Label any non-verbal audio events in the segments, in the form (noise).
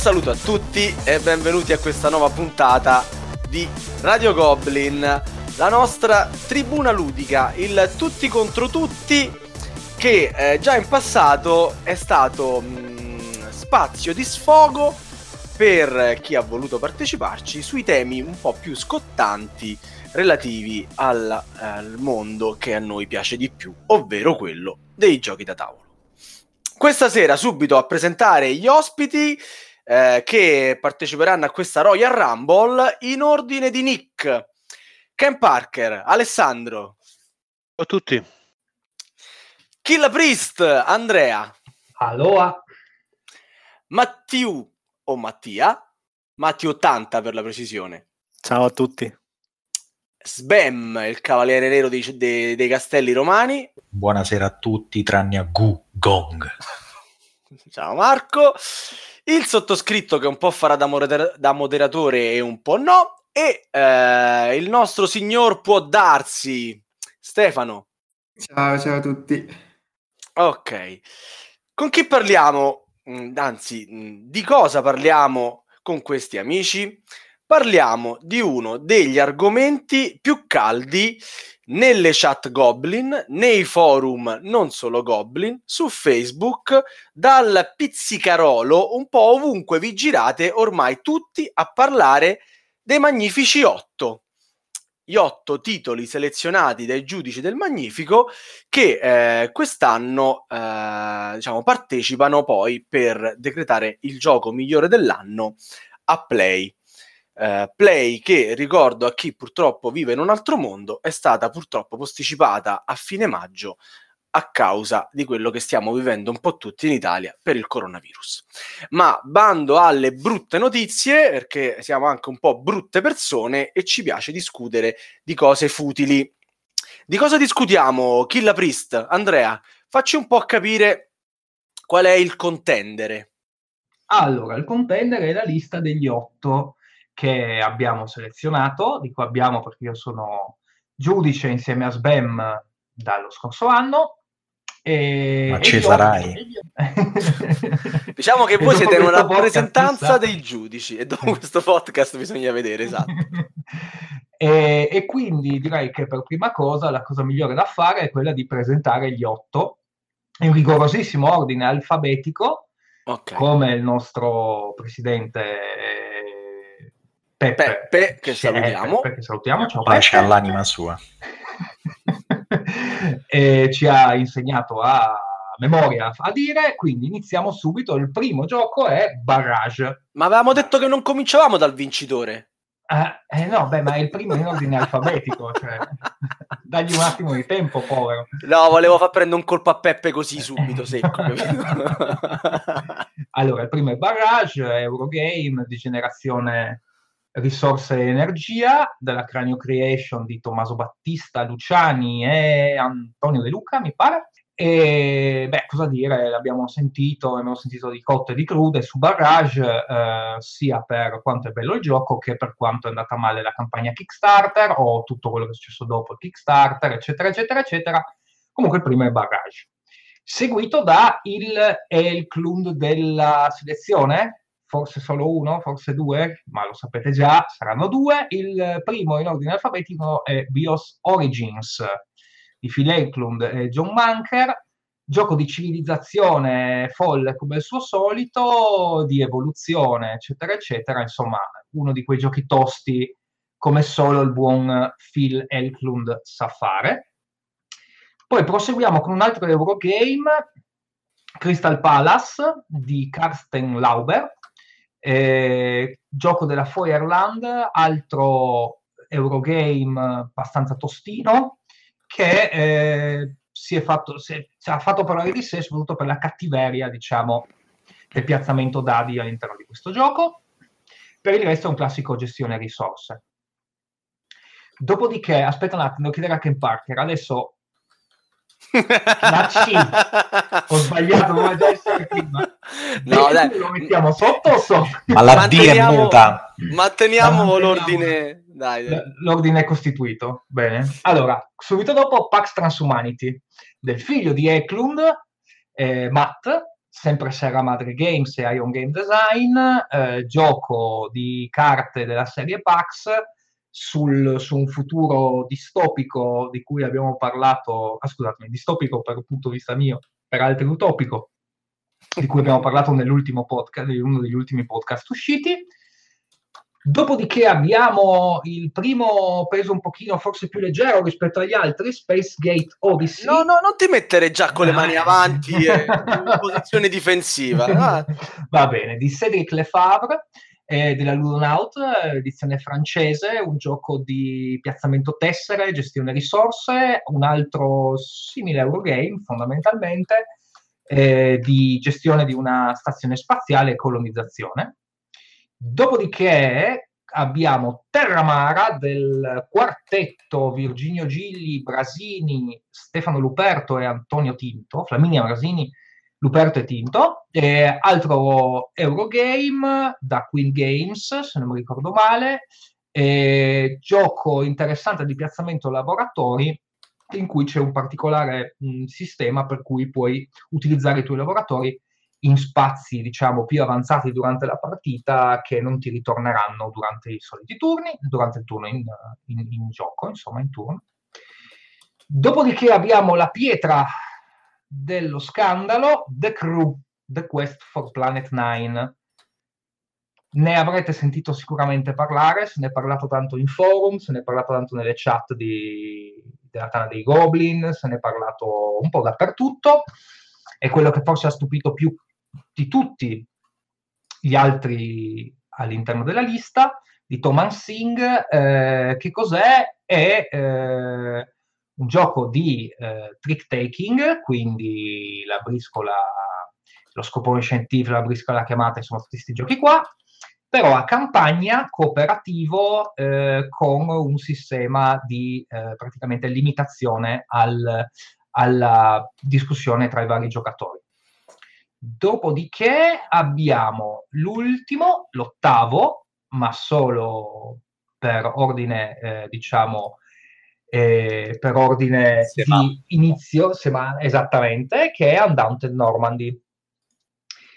saluto a tutti e benvenuti a questa nuova puntata di Radio Goblin, la nostra tribuna ludica, il tutti contro tutti che eh, già in passato è stato mh, mm, spazio di sfogo per chi ha voluto parteciparci sui temi un po' più scottanti relativi al, al mondo che a noi piace di più, ovvero quello dei giochi da tavolo. Questa sera subito a presentare gli ospiti eh, che parteciperanno a questa Royal Rumble in ordine di Nick, Ken Parker, Alessandro. Ciao a tutti. Kill Priest, Andrea. Aloha. Mattiu o Mattia, Matti 80 per la precisione. Ciao a tutti. Sbam, il cavaliere nero dei, dei, dei castelli romani. Buonasera a tutti, tranne a Gu Gong. (laughs) Ciao Marco. Il sottoscritto che un po' farà da, moder- da moderatore e un po' no. E eh, il nostro signor può darsi, Stefano. Ciao, ciao a tutti. Ok. Con chi parliamo? Mm, anzi, mm, di cosa parliamo con questi amici? parliamo di uno degli argomenti più caldi nelle chat Goblin, nei forum non solo Goblin, su Facebook, dal pizzicarolo, un po' ovunque vi girate ormai tutti a parlare dei magnifici otto. Gli otto titoli selezionati dai giudici del Magnifico che eh, quest'anno eh, diciamo, partecipano poi per decretare il gioco migliore dell'anno a Play eh, Play che ricordo a chi purtroppo vive in un altro mondo è stata purtroppo posticipata a fine maggio a causa di quello che stiamo vivendo un po' tutti in Italia per il coronavirus. Ma bando alle brutte notizie, perché siamo anche un po' brutte persone e ci piace discutere di cose futili. Di cosa discutiamo, Killa Priest? Andrea, facci un po' capire qual è il contendere. Allora, il contendere è la lista degli otto che abbiamo selezionato, dico abbiamo perché io sono giudice insieme a Sbam dallo scorso anno. E, Ma ci sarai. (laughs) diciamo che voi siete una rappresentanza dei giudici e dopo questo podcast bisogna vedere, esatto. (laughs) e, e quindi direi che per prima cosa la cosa migliore da fare è quella di presentare gli otto in rigorosissimo ordine alfabetico, okay. come il nostro presidente Peppe, Peppe che salutiamo. Peppe, che salutiamo. Ciao, Pace all'anima sua. (laughs) e ci ha insegnato a memoria a dire, quindi iniziamo subito. Il primo gioco è Barrage. Ma avevamo detto che non cominciavamo dal vincitore. Eh, eh no, beh, ma è il primo in ordine alfabetico, cioè, (laughs) dagli un attimo di tempo, povero. No, volevo far prendere un colpo a Peppe così subito, secco. (laughs) allora, il primo è Barrage, Eurogame di generazione Risorse e Energia della Cranio Creation di Tommaso Battista, Luciani e Antonio De Luca, mi pare. E beh, cosa dire, l'abbiamo sentito, abbiamo sentito di cotte e di crude su Barrage, eh, sia per quanto è bello il gioco che per quanto è andata male la campagna Kickstarter o tutto quello che è successo dopo il Kickstarter, eccetera, eccetera, eccetera. Comunque il primo è Barrage. Seguito da il Elklund della selezione, forse solo uno, forse due, ma lo sapete già, saranno due. Il primo in ordine alfabetico è BIOS Origins di Phil Eklund e John Manker, gioco di civilizzazione folle come il suo solito, di evoluzione, eccetera, eccetera. Insomma, uno di quei giochi tosti come solo il buon Phil Eklund sa fare. Poi proseguiamo con un altro Eurogame, Crystal Palace di Karsten Lauber, eh, gioco della Feuerland, altro Eurogame abbastanza tostino, che eh, si, è fatto, si, è, si ha fatto parlare di sé soprattutto per la cattiveria, diciamo, del piazzamento dadi all'interno di questo gioco. Per il resto è un classico gestione risorse. Dopodiché, aspetta un attimo, devo chiedere a Ken Parker, adesso la C ho sbagliato già essere prima. No e dai. lo mettiamo sotto o sotto? Ma la D è muta. manteniamo l'ordine dai, dai. l'ordine è costituito. Bene. Allora subito dopo Pax Transhumanity del figlio di Eklund eh, Matt sempre Serra Madre Games e Ion Game Design, eh, gioco di carte della serie Pax sul, su un futuro distopico di cui abbiamo parlato, ah, scusatemi, distopico per il punto di vista mio, per altri utopico, di cui abbiamo parlato nell'ultimo podcast, in uno degli ultimi podcast usciti. Dopodiché abbiamo il primo peso un pochino forse più leggero rispetto agli altri, Space Gate Odyssey. No, no, non ti mettere già con le mani avanti e (laughs) in posizione difensiva. Ah. Va bene, di Cédric Lefebvre eh, della Ludonaut, edizione francese, un gioco di piazzamento tessere, gestione risorse, un altro simile Eurogame fondamentalmente, eh, di gestione di una stazione spaziale e colonizzazione. Dopodiché abbiamo Terramara del quartetto Virginio Gilli, Brasini, Stefano Luperto e Antonio Tinto, Flaminia Brasini Luperto e Tinto, eh, altro Eurogame da Queen Games, se non mi ricordo male, eh, gioco interessante di piazzamento laboratori in cui c'è un particolare mh, sistema per cui puoi utilizzare i tuoi lavoratori in spazi, diciamo, più avanzati durante la partita che non ti ritorneranno durante i soliti turni, durante il turno in, in, in gioco, insomma, in turno. Dopodiché abbiamo la pietra dello scandalo The Crew, The Quest for Planet 9. Ne avrete sentito sicuramente parlare, se ne è parlato tanto in forum, se ne è parlato tanto nelle chat di, della Tana dei Goblin, se ne è parlato un po' dappertutto. È quello che forse ha stupito più di tutti gli altri all'interno della lista di Thomas Singh. Eh, che cos'è? È eh, un gioco di eh, trick taking, quindi la briscola, lo scopone scientifico, la briscola chiamata, insomma tutti questi giochi qua, però a campagna cooperativo eh, con un sistema di eh, praticamente limitazione al, alla discussione tra i vari giocatori. Dopodiché abbiamo l'ultimo, l'ottavo, ma solo per ordine, eh, diciamo, eh, per ordine Sema. di inizio, Sema, esattamente, che è Undaunted Normandy.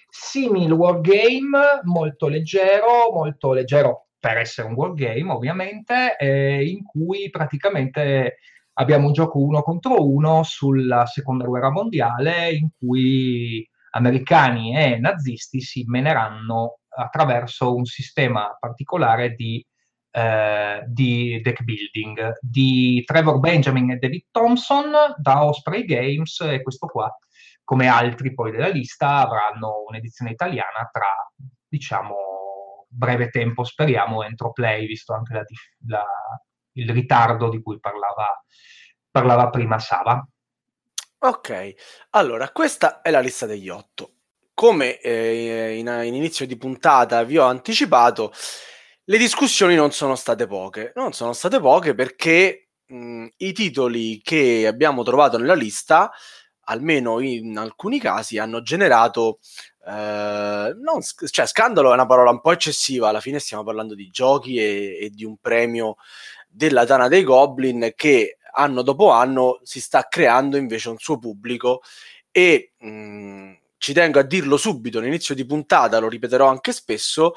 Simil wargame, molto leggero, molto leggero per essere un wargame ovviamente, eh, in cui praticamente abbiamo un gioco uno contro uno sulla seconda guerra mondiale, in cui americani e nazisti si meneranno attraverso un sistema particolare di eh, di deck building di Trevor Benjamin e David Thompson da Osprey Games e questo qua come altri poi della lista avranno un'edizione italiana tra diciamo breve tempo speriamo entro play visto anche la, la, il ritardo di cui parlava, parlava prima Sava. Ok allora questa è la lista degli otto. Come eh, in, in inizio di puntata vi ho anticipato le discussioni non sono state poche. Non sono state poche perché mh, i titoli che abbiamo trovato nella lista, almeno in alcuni casi, hanno generato. Eh, non, cioè, scandalo è una parola un po' eccessiva. Alla fine stiamo parlando di giochi e, e di un premio della Tana dei Goblin che anno dopo anno si sta creando invece un suo pubblico e mh, ci tengo a dirlo subito all'inizio di puntata, lo ripeterò anche spesso,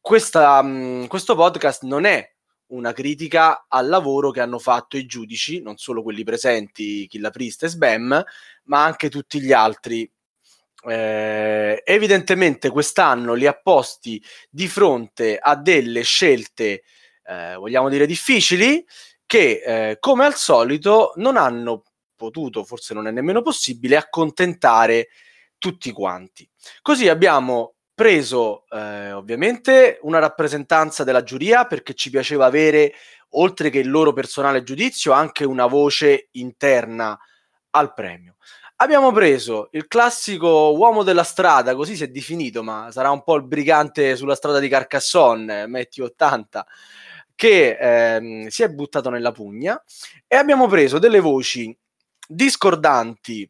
questa, mh, questo podcast non è una critica al lavoro che hanno fatto i giudici, non solo quelli presenti, Killa Priest e Sbam, ma anche tutti gli altri. Eh, evidentemente quest'anno li ha posti di fronte a delle scelte, eh, vogliamo dire, difficili, che eh, come al solito non hanno potuto, forse non è nemmeno possibile, accontentare tutti quanti. Così abbiamo preso eh, ovviamente una rappresentanza della giuria perché ci piaceva avere, oltre che il loro personale giudizio, anche una voce interna al premio. Abbiamo preso il classico uomo della strada, così si è definito, ma sarà un po' il brigante sulla strada di Carcassonne, Metti 80, che ehm, si è buttato nella pugna, e abbiamo preso delle voci discordanti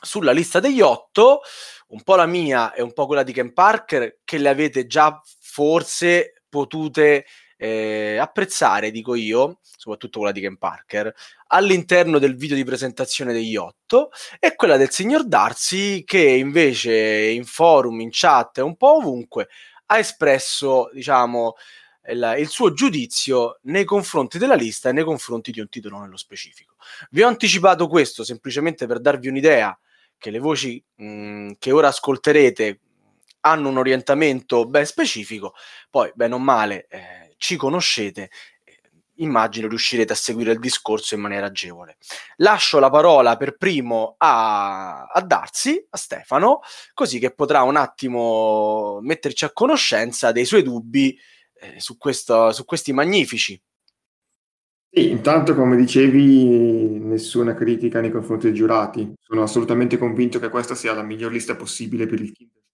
sulla lista degli otto, un po' la mia e un po' quella di Ken Parker, che le avete già forse potute eh, apprezzare, dico io, soprattutto quella di Ken Parker, all'interno del video di presentazione degli otto, è quella del signor Darcy che invece in forum, in chat e un po' ovunque ha espresso, diciamo, il, il, suo giudizio nei confronti della lista e nei confronti di un titolo nello specifico. Vi ho anticipato questo semplicemente per darvi un'idea che le voci mh, che ora ascolterete hanno un orientamento ben specifico, poi bene o male eh, ci conoscete, eh, immagino riuscirete a seguire il discorso in maniera agevole. Lascio la parola per primo a, a Darsi, a Stefano, così che potrà un attimo metterci a conoscenza dei suoi dubbi eh, su, questo, su questi magnifici. Sì, intanto come dicevi, nessuna critica nei confronti dei giurati. Sono assolutamente convinto che questa sia la miglior lista possibile per il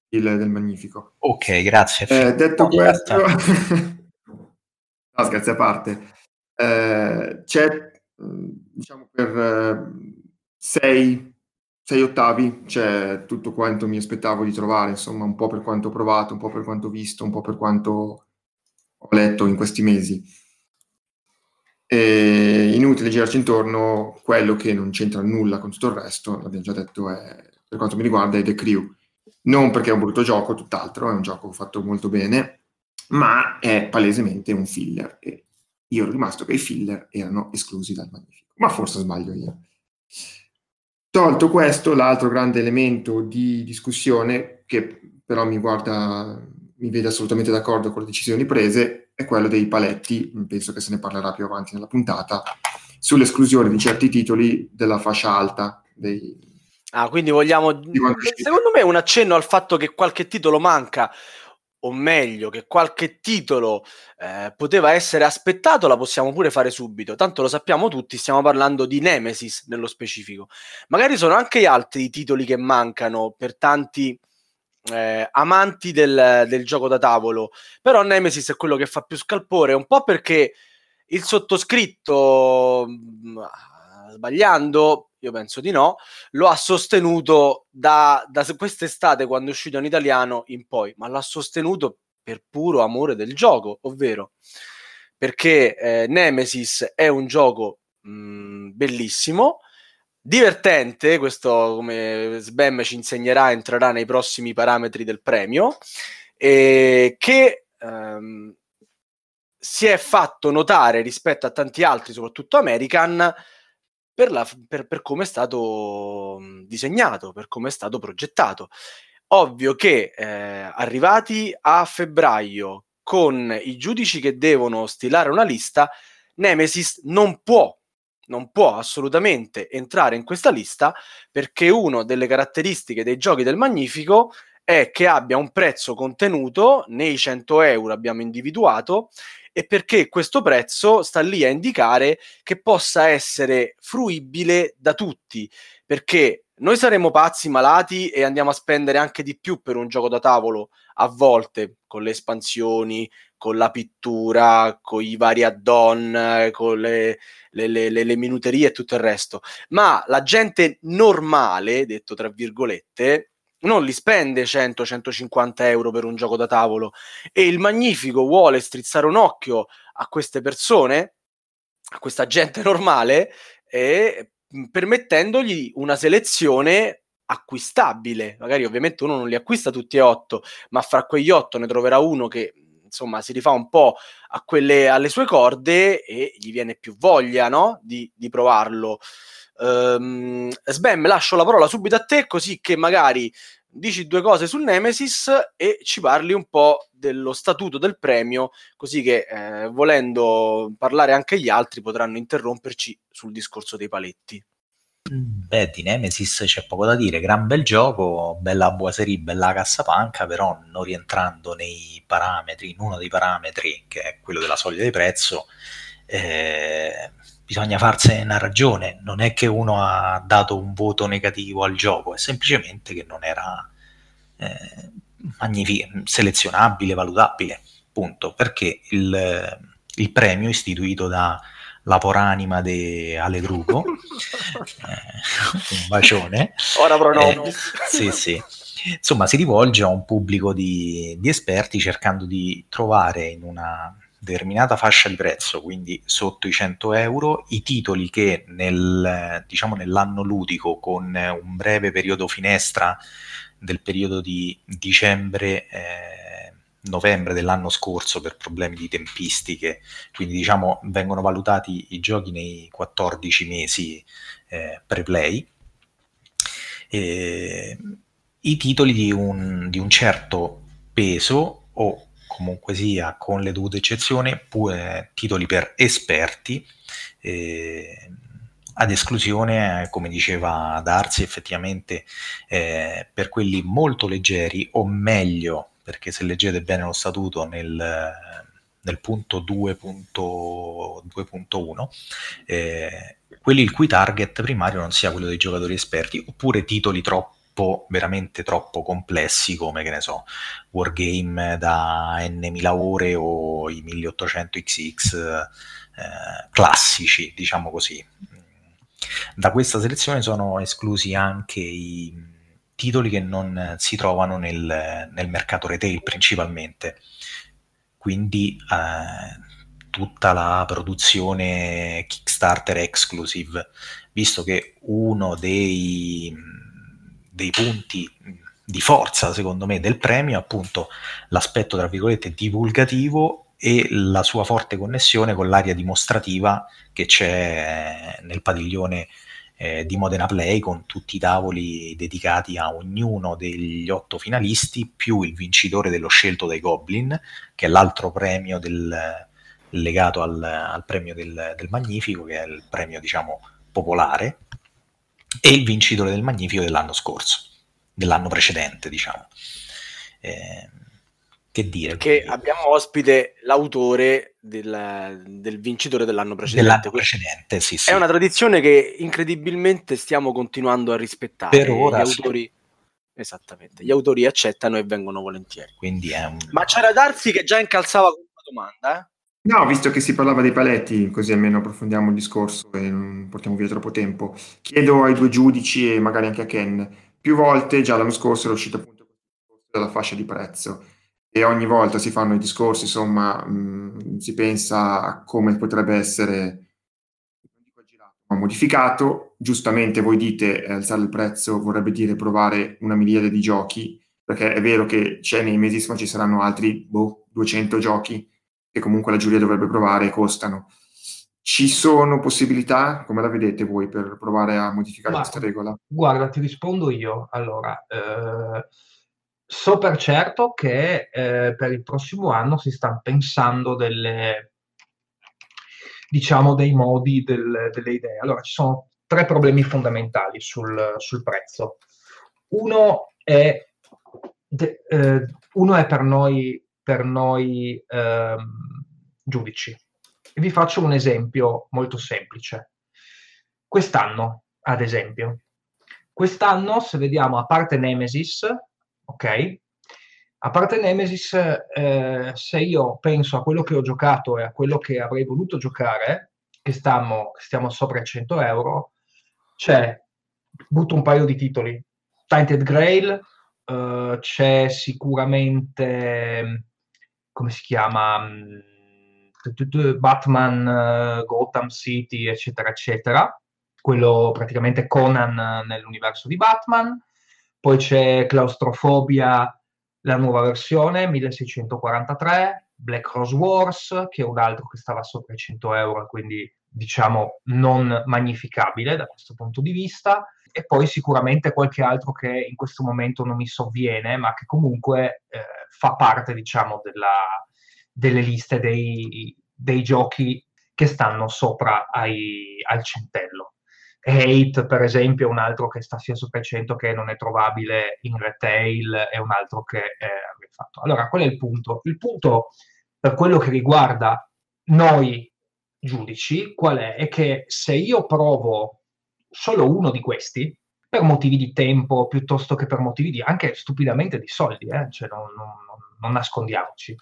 Kindle del Magnifico. Ok, grazie. Eh, detto questo, (laughs) no, scherzi a parte, eh, c'è, diciamo, per eh, sei, sei ottavi c'è tutto quanto mi aspettavo di trovare, insomma, un po' per quanto ho provato, un po' per quanto ho visto, un po' per quanto ho letto in questi mesi. E inutile girarci intorno, quello che non c'entra nulla con tutto il resto, l'abbiamo già detto, è, per quanto mi riguarda, è The Crew non perché è un brutto gioco, tutt'altro, è un gioco fatto molto bene, ma è palesemente un filler. E io ero rimasto che i filler erano esclusi dal Magnifico, ma forse sbaglio io. Tolto questo, l'altro grande elemento di discussione, che però mi guarda, mi vede assolutamente d'accordo con le decisioni prese, è quello dei paletti, penso che se ne parlerà più avanti nella puntata, sull'esclusione di certi titoli della fascia alta dei, Ah, quindi vogliamo. Secondo me un accenno al fatto che qualche titolo manca, o meglio, che qualche titolo eh, poteva essere aspettato, la possiamo pure fare subito. Tanto lo sappiamo tutti, stiamo parlando di Nemesis nello specifico. Magari sono anche altri titoli che mancano per tanti. Eh, amanti del, del gioco da tavolo, però Nemesis è quello che fa più scalpore, un po' perché il sottoscritto, mm, sbagliando, io penso di no, lo ha sostenuto da, da quest'estate quando è uscito in italiano in poi, ma l'ha sostenuto per puro amore del gioco, ovvero perché eh, Nemesis è un gioco mh, mm, bellissimo, divertente, questo come Sbam ci insegnerà entrerà nei prossimi parametri del premio, e che ehm, si è fatto notare rispetto a tanti altri, soprattutto American, per, la, per, per come è stato disegnato, per come è stato progettato. Ovvio che eh, arrivati a febbraio con i giudici che devono stilare una lista, Nemesis non può, non può assolutamente entrare in questa lista perché una delle caratteristiche dei giochi del Magnifico è che abbia un prezzo contenuto, nei 100 euro abbiamo individuato, e perché questo prezzo sta lì a indicare che possa essere fruibile da tutti, perché noi saremo pazzi, malati e andiamo a spendere anche di più per un gioco da tavolo a volte con le espansioni, con la pittura, con i vari add-on, con le, le, le, le, minuterie e tutto il resto. Ma la gente normale, detto tra virgolette, non li spende 100-150 euro per un gioco da tavolo e il Magnifico vuole strizzare un occhio a queste persone, a questa gente normale, e permettendogli una selezione acquistabile. Magari ovviamente uno non li acquista tutti e otto, ma fra quegli otto ne troverà uno che insomma si rifà un po' a quelle, alle sue corde e gli viene più voglia no? di, di provarlo. Um, Sbam, lascio la parola subito a te, così che magari dici due cose sul Nemesis e ci parli un po' dello statuto del premio, così che eh, volendo parlare anche gli altri potranno interromperci sul discorso dei paletti. Beh, di Nemesis c'è poco da dire, gran bel gioco, bella boiserie, bella cassapanca, però non rientrando nei parametri, in uno dei parametri che è quello della soglia di prezzo, eh, bisogna farsene una ragione, non è che uno ha dato un voto negativo al gioco, è semplicemente che non era eh, magnific- selezionabile, valutabile, punto, perché il, il premio istituito da Laporanima di Ale Drugo, (laughs) eh, un bacione. Ora pronomi. Eh, sì, sì. Insomma, si rivolge a un pubblico di, di esperti cercando di trovare in una determinata fascia di prezzo, quindi sotto i 100 euro, i titoli che nel, diciamo, nell'anno ludico con un breve periodo finestra del periodo di dicembre eh, novembre dell'anno scorso per problemi di tempistiche, quindi diciamo vengono valutati i giochi nei 14 mesi eh, pre-play. E, I titoli di un, di un certo peso o comunque sia con le dovute eccezioni, pure titoli per esperti, eh, ad esclusione, come diceva Darsi, effettivamente eh, per quelli molto leggeri, o meglio, perché se leggete bene lo statuto nel, nel punto 2.1, eh, quelli il cui target primario non sia quello dei giocatori esperti, oppure titoli troppo veramente troppo complessi come che ne so wargame da n mila ore o i 1800 xx eh, classici diciamo così. Da questa selezione sono esclusi anche i titoli che non si trovano nel, nel mercato retail principalmente. Quindi eh, tutta la produzione Kickstarter exclusive visto che uno dei dei punti di forza, secondo me, del premio, appunto l'aspetto, tra virgolette, divulgativo e la sua forte connessione con l'area dimostrativa che c'è nel padiglione eh, di Modena Play con tutti i tavoli dedicati a ognuno degli otto finalisti più il vincitore dello scelto dai Goblin che è l'altro premio del, legato al, al premio del, del, Magnifico che è il premio diciamo popolare e il vincitore del Magnifico dell'anno scorso, dell'anno precedente, diciamo. Eh, che dire? Che abbiamo ospite l'autore del, del, vincitore dell'anno precedente. Dell'anno precedente, sì, sì. È una tradizione che incredibilmente stiamo continuando a rispettare. Per ora, gli autori, sì. Esattamente, gli autori accettano e vengono volentieri. Quindi è un... Ma c'era Darsi che già incalzava con una domanda, eh? No, visto che si parlava dei paletti, così almeno approfondiamo il discorso e non portiamo via troppo tempo. Chiedo ai due giudici e magari anche a Ken, più volte già l'anno scorso è uscito appunto della fascia di prezzo e ogni volta si fanno i discorsi, insomma, mh, si pensa a come potrebbe essere modificato. Giustamente voi dite eh, alzare il prezzo vorrebbe dire provare una miriade di giochi, perché è vero che c'è nei mesi, ma ci saranno altri boh, 200 giochi che comunque la giuria dovrebbe provare e costano. Ci sono possibilità, come la vedete voi, per provare a modificare Ma, questa regola? Guarda, ti rispondo io. Allora, eh, so per certo che eh, per il prossimo anno si stanno pensando delle, diciamo, dei modi, del, delle idee. Allora, ci sono tre problemi fondamentali sul, sul prezzo. Uno è, de, eh, uno è per noi per noi ehm, giudici. Vi faccio un esempio molto semplice. Quest'anno, ad esempio, quest'anno, se vediamo, a parte Nemesis, ok? A parte Nemesis, eh, se io penso a quello che ho giocato e a quello che avrei voluto giocare, che stiamo, stiamo sopra i 100 euro, c'è, butto un paio di titoli, Tainted Grail, uh, c'è sicuramente come si chiama, mm, Batman, eh, Gotham City, eccetera, eccetera. Quello praticamente Conan nell'universo di Batman. Poi c'è Claustrofobia, la nuova versione, 1643, Black Rose Wars, che è un altro che stava sopra i 100 euro, quindi diciamo non magnificabile da questo punto di vista e poi sicuramente qualche altro che in questo momento non mi sovviene, ma che comunque eh, fa parte, diciamo, della, delle liste dei, dei, giochi che stanno sopra ai, al centello. Hate, per esempio, è un altro che sta sia il 100 che non è trovabile in retail, è un altro che è fatto. Allora, qual è il punto? Il punto per quello che riguarda noi giudici, qual è? È che se io provo solo uno di questi, per motivi di tempo piuttosto che per motivi di anche stupidamente di soldi, eh? cioè non, non, non, nascondiamoci.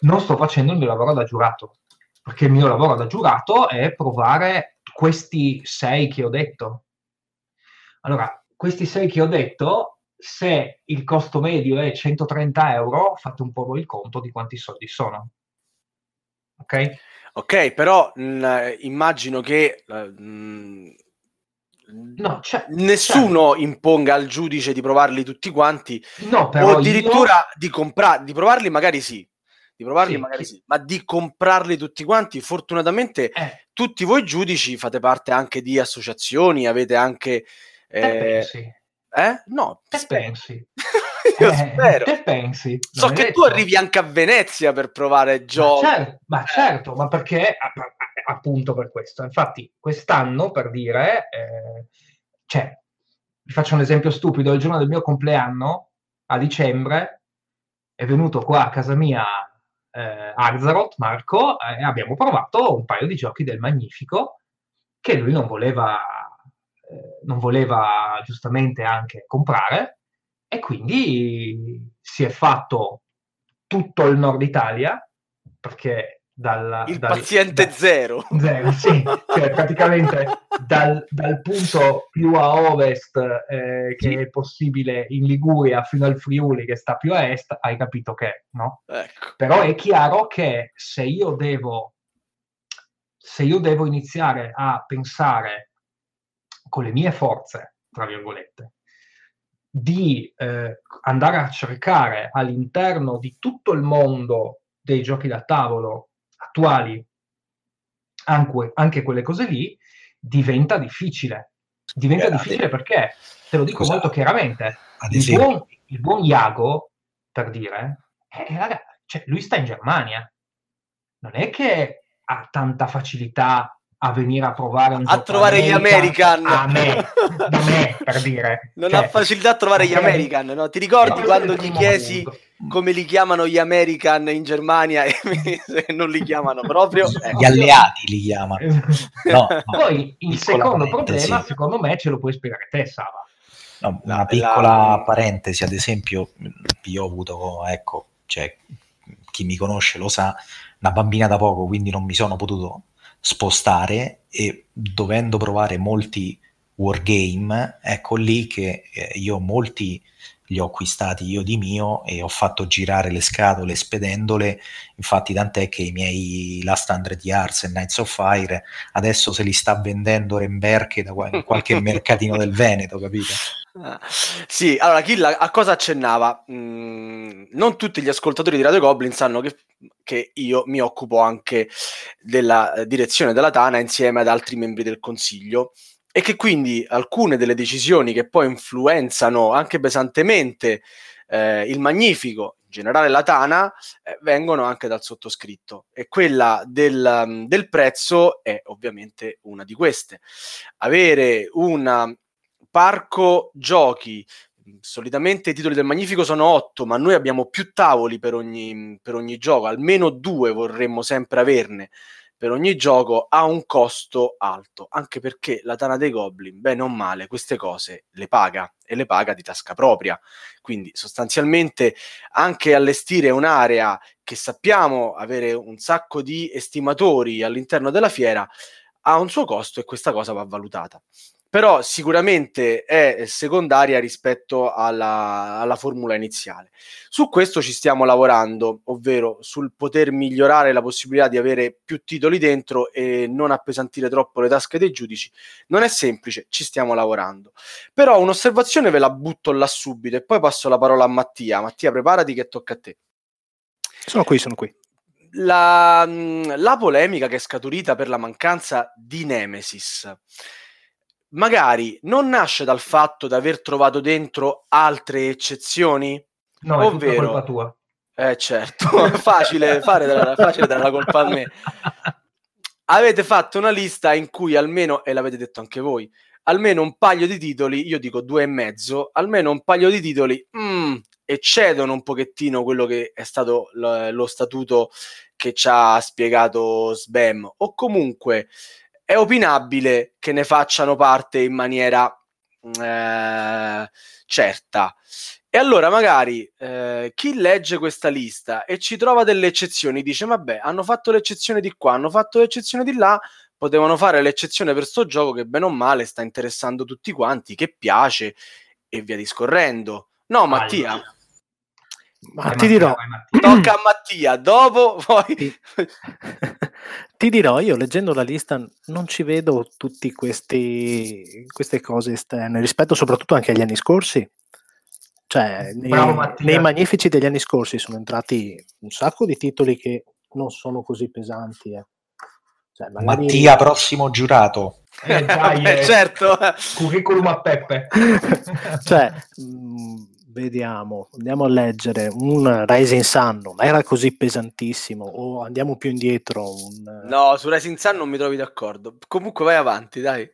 Non sto facendo il mio lavoro da giurato, perché il mio lavoro da giurato è provare questi sei che ho detto. Allora, questi sei che ho detto, se il costo medio è 130 euro, fate un po' voi il conto di quanti soldi sono. Ok? Ok, però mh, immagino che mh, No, c'è, nessuno c'è. imponga al giudice di provarli tutti quanti, no, o addirittura io... di comprare, di provarli magari sì, di provarli sì, magari chi... sì, ma di comprarli tutti quanti, fortunatamente eh. Tutti voi giudici fate parte anche di associazioni, avete anche... Eh, pensi? Eh? No, te pensi? (laughs) Io eh, spero. Te pensi? So che detto. tu arrivi anche a Venezia per provare giochi. Ma, certo, ma, certo, ma perché appunto per questo. Infatti, quest'anno, per dire, eh, cioè, vi faccio un esempio stupido, il giorno del mio compleanno, a dicembre, è venuto qua a casa mia eh, Arzaroth, Marco, e abbiamo provato un paio di giochi del Magnifico che lui non voleva, eh, non voleva giustamente anche comprare e quindi si è fatto tutto il nord Italia perché dal, il dal, paziente da, zero. (laughs) Zero, sì, cioè praticamente dal, dal, punto più a ovest eh, che sì. è possibile in Liguria fino al Friuli che sta più a est, hai capito che no. Ecco. Però è chiaro che se io devo, se io devo iniziare a pensare con le mie forze, tra virgolette, di eh, andare a cercare all'interno di tutto il mondo dei giochi da tavolo attuali, anche, anche quelle cose lì, diventa difficile. Diventa eh, difficile perché, te lo dico Cosa? molto chiaramente, il buon, il buon, Iago, per dire, eh, ragazzi, cioè, lui sta in Germania. Non è che ha tanta facilità a venire a provare un a trovare gli American a me, da me per dire (laughs) non cioè, ha facilità a trovare gli American no? ti ricordi quando gli chiesi come li chiamano gli American in Germania e (laughs) non li chiamano proprio ecco. gli alleati li chiamano (laughs) no, no. poi il secondo problema sì. secondo me ce lo puoi spiegare te Sava no, una piccola la... parentesi ad esempio io ho avuto ecco cioè chi mi conosce lo sa una bambina da poco quindi non mi sono potuto spostare e dovendo provare molti wargame, ecco lì che eh, io molti li ho acquistati io di mio e ho fatto girare le scatole spedendole, infatti tant'è che i miei Last Hundred Yards e Knights of Fire adesso se li sta vendendo Remberche da qualche (laughs) mercatino del Veneto, capito? Ah, sì, allora Kill a cosa accennava? Mm, non tutti gli ascoltatori di Radio Goblin sanno che, che, io mi occupo anche della eh, direzione della Tana insieme ad altri membri del consiglio e che quindi alcune delle decisioni che poi influenzano anche pesantemente eh, il Magnifico, in generale la Tana, eh, vengono anche dal sottoscritto e quella del, mm, del prezzo è ovviamente una di queste. Avere un parco giochi solitamente i titoli del Magnifico sono otto, ma noi abbiamo più tavoli per ogni, per ogni, gioco, almeno due vorremmo sempre averne per ogni gioco ha un costo alto, anche perché la Tana dei Goblin, bene o male, queste cose le paga e le paga di tasca propria. Quindi sostanzialmente anche allestire un'area che sappiamo avere un sacco di estimatori all'interno della fiera ha un suo costo e questa cosa va valutata però sicuramente è secondaria rispetto alla, alla, formula iniziale. Su questo ci stiamo lavorando, ovvero sul poter migliorare la possibilità di avere più titoli dentro e non appesantire troppo le tasche dei giudici. Non è semplice, ci stiamo lavorando. Però un'osservazione ve la butto là subito e poi passo la parola a Mattia. Mattia, preparati che tocca a te. Sono qui, sono qui. La, la polemica che è scaturita per la mancanza di Nemesis magari non nasce dal fatto di aver trovato dentro altre eccezioni? No, ovvero... è colpa tua. Eh certo, (laughs) facile fare della, facile dare la colpa a me. Avete fatto una lista in cui almeno, e l'avete detto anche voi, almeno un paio di titoli, io dico due e mezzo, almeno un paio di titoli mm, eccedono un pochettino quello che è stato lo, lo statuto che ci ha spiegato Sbam, o comunque è opinabile che ne facciano parte in maniera eh, certa. E allora magari eh, chi legge questa lista e ci trova delle eccezioni dice vabbè hanno fatto l'eccezione di qua, hanno fatto l'eccezione di là, potevano fare l'eccezione per sto gioco che bene o male sta interessando tutti quanti, che piace e via discorrendo. No Mattia? Ma Vai, ti Mattia, dirò, vai, Mattia. Tocca a Mattia, dopo poi... (laughs) ti, dirò, io leggendo la lista non ci vedo tutte queste cose esterne, rispetto soprattutto anche agli anni scorsi. Cioè, nei, nei magnifici degli anni scorsi sono entrati un sacco di titoli che non sono così pesanti. eh. Cioè, magari- Mattia, prossimo giurato. Eh, dai, (laughs) eh, certo. Curriculum a Peppe. (laughs) cioè, (laughs) mh, vediamo, andiamo a leggere un Rising Sun, non era così pesantissimo, o andiamo più indietro, un, No, su Rising Sun non mi trovi d'accordo. Comunque vai avanti, dai.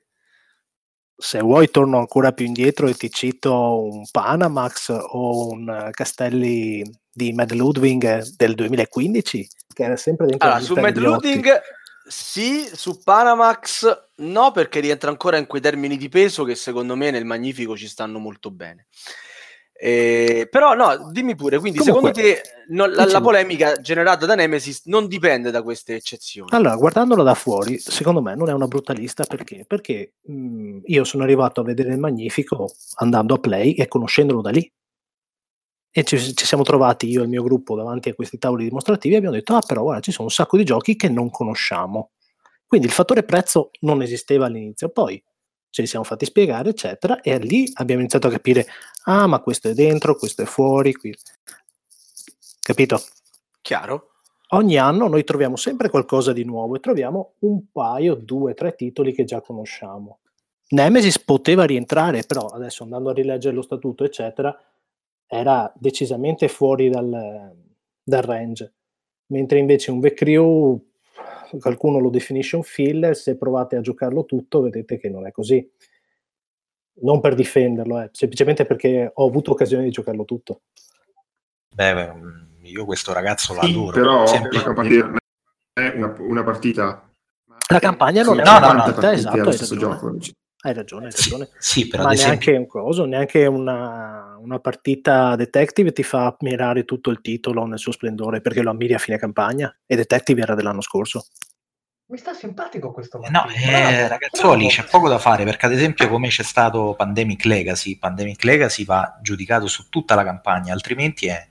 se vuoi torno ancora più indietro e ti cito un Panamax o un Castelli di Mad Ludwig del 2015, che era sempre dentro Allora, su Mad. Ludwig sì, su Panamax no, perché rientra ancora in quei termini di peso che secondo me nel Magnifico ci stanno molto bene. Eh, però no, dimmi pure, quindi Comunque, secondo te no, la, la polemica generata da Nemesis non dipende da queste eccezioni? Allora, guardandolo da fuori, secondo me non è una brutta lista perché? Perché mh, io sono arrivato a vedere il Magnifico andando a play e conoscendolo da lì. E ci, ci siamo trovati io e il mio gruppo davanti a questi tavoli dimostrativi e abbiamo detto: Ah, però guarda, ci sono un sacco di giochi che non conosciamo. Quindi il fattore prezzo non esisteva all'inizio. Poi ce li siamo fatti spiegare, eccetera, e lì abbiamo iniziato a capire: ah, ma questo è dentro, questo è fuori. Qui. Capito? Chiaro? ogni anno noi troviamo sempre qualcosa di nuovo e troviamo un paio, due, tre titoli che già conosciamo. Nemesis poteva rientrare, però adesso andando a rileggere lo statuto, eccetera, era decisamente fuori dal, dal range. Mentre invece un Vecrew, qualcuno lo definisce un filler, se provate a giocarlo tutto vedete che non è così. Non per difenderlo, eh, semplicemente perché ho avuto occasione di giocarlo tutto. Beh, beh, io questo ragazzo Sì, l'adoro. però Sempre- la campagna non è una, una partita. La campagna non Sono è No, no, 50 no. partite Esatto, allo hai stesso ragione. gioco. Hai ragione, hai Sì, ragione. sì, però ma ad esempio... neanche un coso, neanche una, una partita detective ti fa ammirare tutto il titolo nel suo splendore perché lo ammiri a fine campagna e detective era dell'anno scorso. Mi sta simpatico questo No, Mattia. eh, Bravo, ragazzoli, bravo. c'è poco da fare perché ad esempio come c'è stato Pandemic Legacy, Pandemic Legacy va giudicato su tutta la campagna, altrimenti è,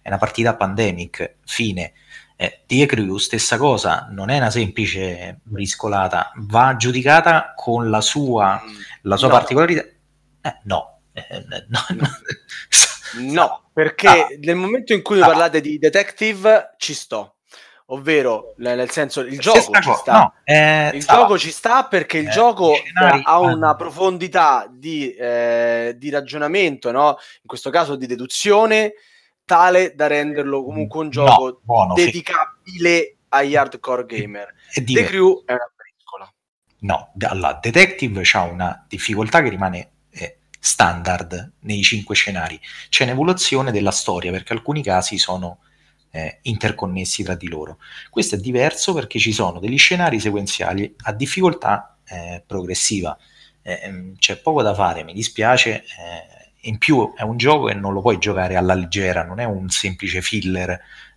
è una partita a Pandemic, fine. Eh, The Crew, stessa cosa, non è una semplice briscolata, va giudicata con la sua, la sua No. particolarità. Eh, no, Eh, no, no. (laughs) No, perché Ah. nel momento in cui Ah. parlate di detective ci sto, ovvero nel senso il gioco Stessa ci sta. no, eh, Il stava- gioco ci sta perché il Eh, gioco scenari ha una profondità di, eh, di ragionamento, no? in questo caso di deduzione, tale da renderlo comunque un No, gioco buono, fe- dedicabile agli hardcore gamer. è The. Crew è una briscola. No, allora, Detective ha una difficoltà che rimane eh, standard nei cinque scenari. C'è un'evoluzione della storia perché alcuni casi sono eh, interconnessi tra di loro. Questo è diverso perché ci sono degli scenari sequenziali a difficoltà eh, progressiva. Eh, ehm, c'è poco da fare, mi dispiace. eh, in più è un gioco che non lo puoi giocare alla leggera, non è un semplice filler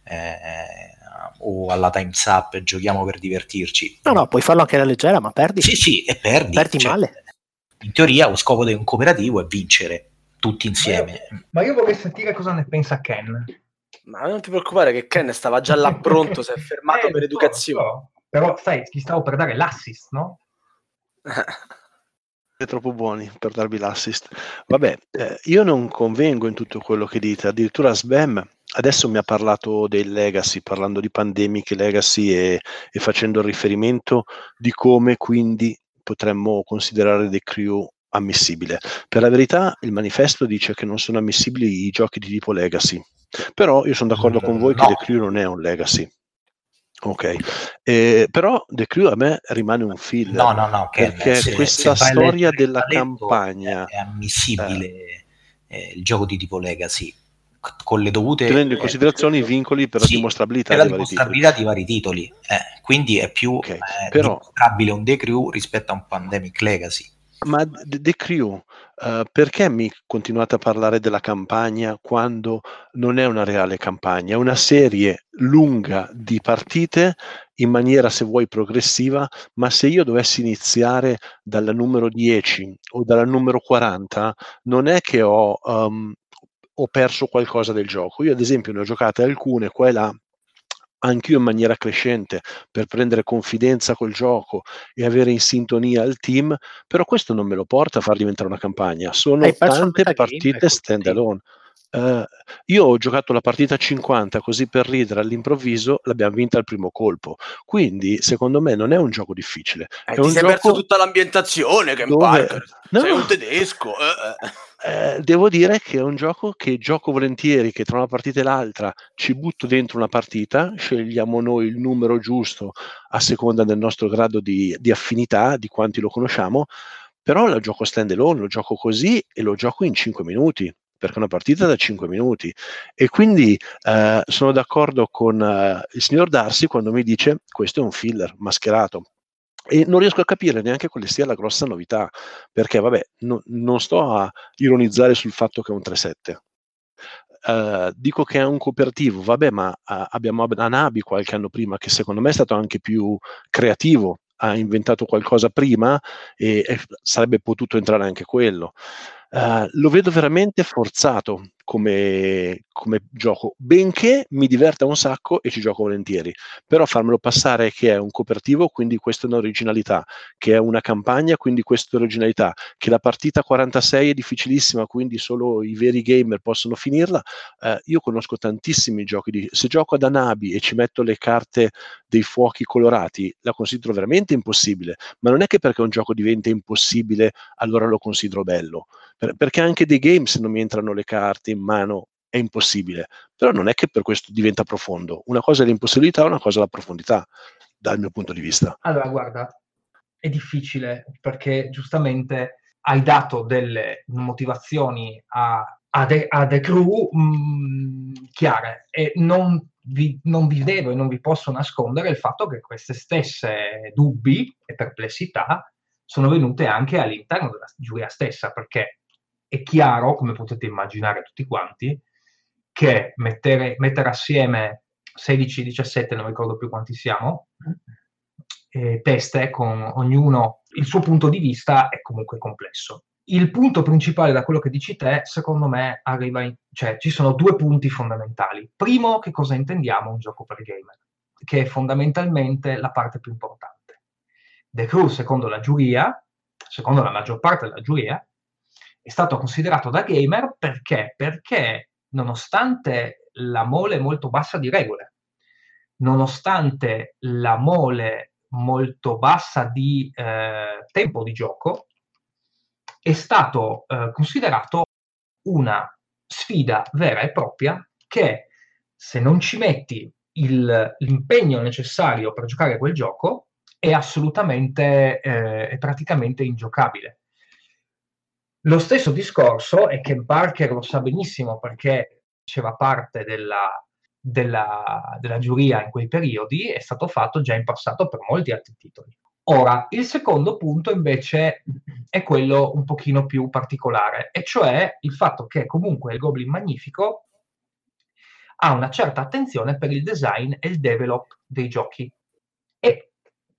eh, o alla Time's Up, giochiamo per divertirci. No, no, puoi farlo anche alla leggera, ma perdi. Sì, sì, e perdi. Perdi Cioè, male. In teoria lo scopo di un cooperativo è vincere tutti insieme. Ma io vorrei sentire cosa ne pensa Ken. Ma non ti preoccupare che Ken stava già là pronto, si è (laughs) fermato Eh, per educazione. so. Però sai, ti stavo per dare l'assist, no? Siete troppo buoni per darvi l'assist. Vabbè, eh, io non convengo in tutto quello che dite, addirittura Sbam adesso mi ha parlato del legacy, parlando di Pandemic Legacy e, e facendo riferimento di come quindi potremmo considerare The Crew ammissibile. Per la verità il manifesto dice che non sono ammissibili i giochi di tipo legacy, però io sono d'accordo con voi che No. The Crew non è un legacy. Ok, Eh, però The Crew a me rimane un filler. No, no, no, Perché se- questa se storia della campagna, è, ammissibile eh, il gioco di tipo legacy con le dovute tenendo in eh, considerazione i vincoli per sì, la dimostrabilità per la dei vari titoli. dimostrabilità di vari titoli. Eh, quindi è più Ok, eh, però- dimostrabile un The Crew rispetto a un Pandemic Legacy. Ma The The Crew, eh, perché mi continuate a parlare della campagna quando non è una reale campagna? È una serie lunga di partite in maniera, se vuoi, progressiva, ma se io dovessi iniziare dalla numero 10 o dalla numero 40, non è che ho, um, ho perso qualcosa del gioco. Io ad esempio ne ho giocate alcune qua e là anch'io in maniera crescente per prendere confidenza col gioco e avere in sintonia il team, però questo non me lo porta a far diventare una campagna, sono tante partite stand alone. Uh, io ho giocato la partita 50 così per ridere all'improvviso l'abbiamo vinta al primo colpo. Quindi secondo me non è un gioco difficile. Eh, è ti un sei gioco perso tutta l'ambientazione Game dove... No. sei un tedesco eh, eh. Devo dire che è un gioco che gioco volentieri, che tra una partita e l'altra ci butto dentro una partita, scegliamo noi il numero giusto a seconda del nostro grado di, di affinità, di quanti lo conosciamo, però lo gioco stand alone, lo gioco così e lo gioco in 5 minuti perché è una partita da 5 minuti e quindi eh, sono d'accordo con eh, il signor Darsi quando mi dice questo è un filler mascherato e non riesco a capire neanche quale sia la grossa novità perché vabbè no, non sto a ironizzare sul fatto che è un 3-7 Uh, dico che è un cooperativo, vabbè, ma uh, abbiamo Anabi qualche anno prima che secondo me è stato anche più creativo, ha inventato qualcosa prima e, e sarebbe potuto entrare anche quello. Uh, lo vedo veramente forzato come, come, gioco, benché mi diverta un sacco e ci gioco volentieri, però farmelo passare che è un cooperativo, quindi questa è un'originalità, che è una campagna, quindi questa è un'originalità, che la partita 46 è difficilissima, quindi solo i veri gamer possono finirla. Uh, io conosco tantissimi giochi di... Se gioco ad Anabi e ci metto le carte dei fuochi colorati, la considero veramente impossibile, ma non è che perché un gioco diventa impossibile allora lo considero bello per, perché anche dei game se non mi entrano le carte in mano è impossibile, però non è che per questo diventa profondo. Una cosa è l'impossibilità, una cosa è la profondità, dal mio punto di vista. Allora, guarda, è difficile perché giustamente hai dato delle motivazioni a, a, The, a The Crew mh, mm, chiare e non vi, non vi devo e non vi posso nascondere il fatto che queste stesse dubbi e perplessità sono venute anche all'interno della giuria stessa, perché è chiaro, come potete immaginare tutti quanti, che mettere, mettere assieme 16, 17, non ricordo più quanti siamo, eh, teste con ognuno il suo punto di vista è comunque complesso. Il punto principale da quello che dici te, secondo me, arriva in, cioè ci sono due punti fondamentali. Primo, che cosa intendiamo un gioco per gamer, che è fondamentalmente la parte più importante. The Crew, secondo la giuria, secondo la maggior parte della giuria, è stato considerato da gamer perché? Perché nonostante la mole molto bassa di regole, nonostante la mole molto bassa di eh, tempo di gioco, è stato eh, considerato una sfida vera e propria che se non ci metti il, l'impegno necessario per giocare a quel gioco è assolutamente, eh, è praticamente ingiocabile. Lo stesso discorso, e Ken Parker lo sa benissimo perché faceva parte della, della, della giuria in quei periodi, è stato fatto già in passato per molti altri titoli. Ora, il secondo punto invece è quello un pochino più particolare, e cioè il fatto che comunque il Goblin Magnifico ha una certa attenzione per il design e il develop dei giochi. E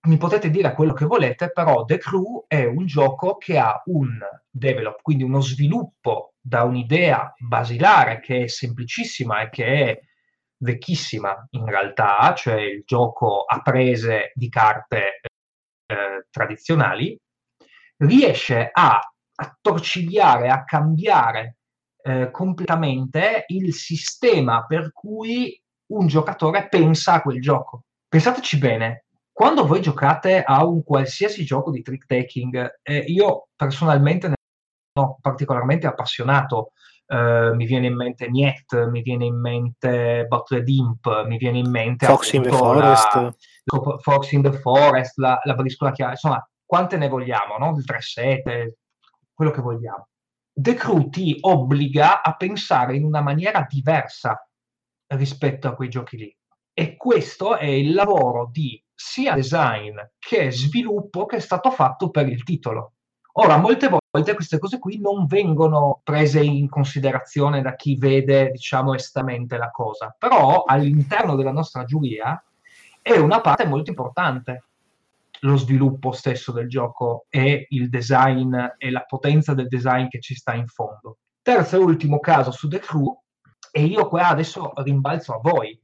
mi potete dire quello che volete, però The Crew è un gioco che ha un develop, quindi uno sviluppo da un'idea basilare che è semplicissima e che è vecchissima in realtà, cioè il gioco a prese di carte eh, tradizionali, riesce a attorcigliare, a cambiare eh, completamente il sistema per cui un giocatore pensa a quel gioco. Pensateci bene, quando voi giocate a un qualsiasi gioco di trick taking, eh, io personalmente ne sono particolarmente appassionato. Uh, mi viene in mente Niet, mi viene in mente Butler Imp, mi viene in mente Fox in the Forest, la, Fox in the Forest, la, la briscola chiara, insomma, quante ne vogliamo, no? Il 3-7, quello che vogliamo. The Crew ti obbliga a pensare in una maniera diversa rispetto a quei giochi lì. E questo è il lavoro di sia design che sviluppo che è stato fatto per il titolo. Ora, molte volte queste cose qui non vengono prese in considerazione da chi vede, diciamo, estamente la cosa, però all'interno della nostra giuria è una parte molto importante lo sviluppo stesso del gioco e il design e la potenza del design che ci sta in fondo. Terzo e ultimo caso su The Crew, e io qua adesso rimbalzo a voi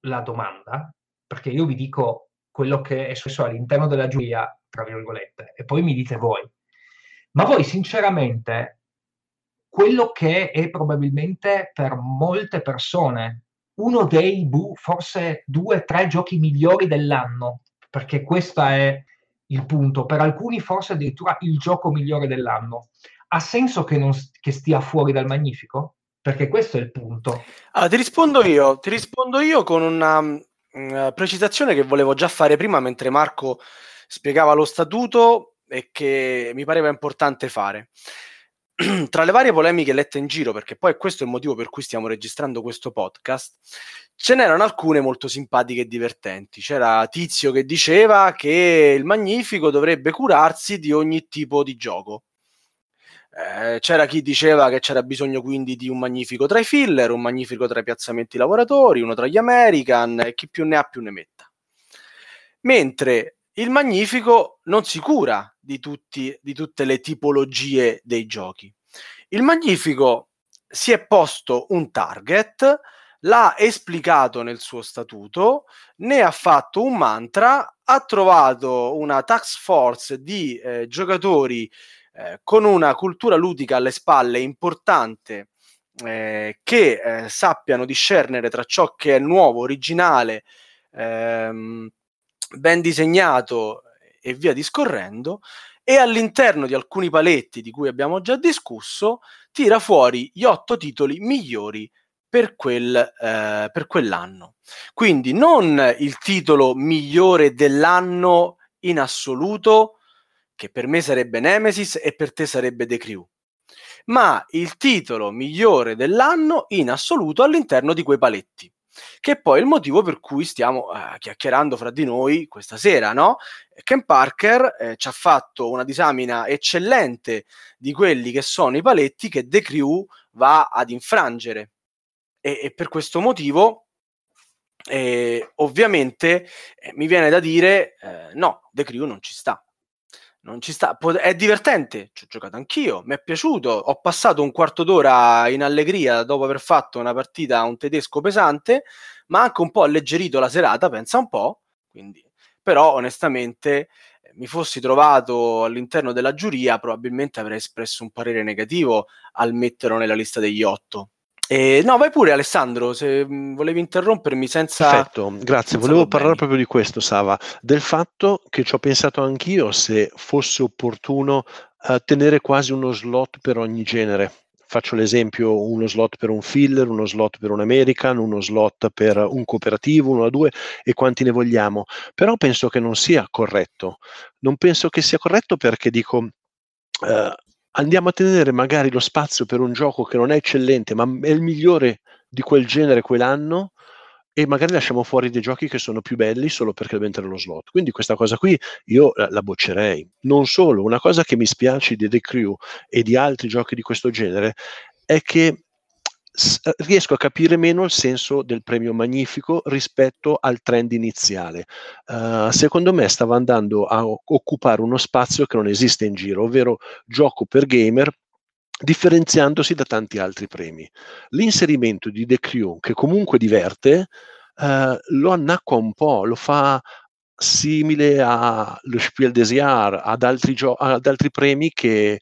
la domanda, perché io vi dico quello che è successo all'interno della giuria, tra virgolette, e poi mi dite voi. Ma voi sinceramente, quello che è probabilmente per molte persone uno dei bu, forse due, tre giochi migliori dell'anno, perché questo è il punto, per alcuni forse addirittura il gioco migliore dell'anno. Ha senso che, non, che stia fuori dal magnifico? Perché questo è il punto. Allora, ti rispondo io, ti rispondo io con una, una precisazione che volevo già fare prima mentre Marco spiegava lo statuto e che mi pareva importante fare. (clears throat) Tra le varie polemiche lette in giro, perché poi questo è il motivo per cui stiamo registrando questo podcast, ce n'erano alcune molto simpatiche e divertenti. C'era Tizio che diceva che il Magnifico dovrebbe curarsi di ogni tipo di gioco. Eh, c'era chi diceva che c'era bisogno quindi di un magnifico tra i filler, un magnifico tra i piazzamenti lavoratori, uno tra gli American e chi più ne ha più ne metta. Mentre il magnifico non si cura di, tutti, di tutte le tipologie dei giochi. Il magnifico si è posto un target, l'ha esplicato nel suo statuto, ne ha fatto un mantra, ha trovato una task force di eh, giocatori eh, con una cultura ludica alle spalle importante eh, che eh, sappiano discernere tra ciò che è nuovo, originale, ehm, ben disegnato e via discorrendo, e all'interno di alcuni paletti di cui abbiamo già discusso, tira fuori gli otto titoli migliori per, quel, eh, per quell'anno. Quindi non il titolo migliore dell'anno in assoluto, che per me sarebbe Nemesis e per te sarebbe The Crew, ma il titolo migliore dell'anno in assoluto all'interno di quei paletti che è poi il motivo per cui stiamo eh, chiacchierando fra di noi questa sera, no? Ken Parker eh, ci ha fatto una disamina eccellente di quelli che sono i paletti che The Crew va ad infrangere. E, e per questo motivo eh, ovviamente eh, mi viene da dire eh, no, The Crew non ci sta non ci sta. È divertente, ci ho giocato anch'io, mi è piaciuto. Ho passato un quarto d'ora in allegria dopo aver fatto una partita a un tedesco pesante, ma anche un po' alleggerito la serata, pensa un po'. Quindi, però, onestamente, eh, mi fossi trovato all'interno della giuria, probabilmente avrei espresso un parere negativo al metterlo nella lista degli otto. Eh, no, vai pure Alessandro, se mm, volevi interrompermi senza... Perfetto, grazie. Senza Volevo parlare proprio di questo, Sava, del fatto che ci ho pensato anch'io se fosse opportuno uh, tenere quasi uno slot per ogni genere. Faccio l'esempio, uno slot per un filler, uno slot per un American, uno slot per un cooperativo, uno a due e quanti ne vogliamo. Però penso che non sia corretto. Non penso che sia corretto perché dico, uh, andiamo a tenere magari lo spazio per un gioco che non è eccellente, ma è il migliore di quel genere quell'anno e magari lasciamo fuori dei giochi che sono più belli solo perché devono entrare nello slot. Quindi questa cosa qui io la, boccerei. Non solo, una cosa che mi spiace di The Crew e di altri giochi di questo genere è che riesco a capire meno il senso del premio magnifico rispetto al trend iniziale. Uh, secondo me stava andando a occupare uno spazio che non esiste in giro, ovvero gioco per gamer differenziandosi da tanti altri premi. L'inserimento di The Crew, che comunque diverte, uh, lo annacqua un po', lo fa simile allo Spiel des Jahres, ad altri, gio- ad altri premi che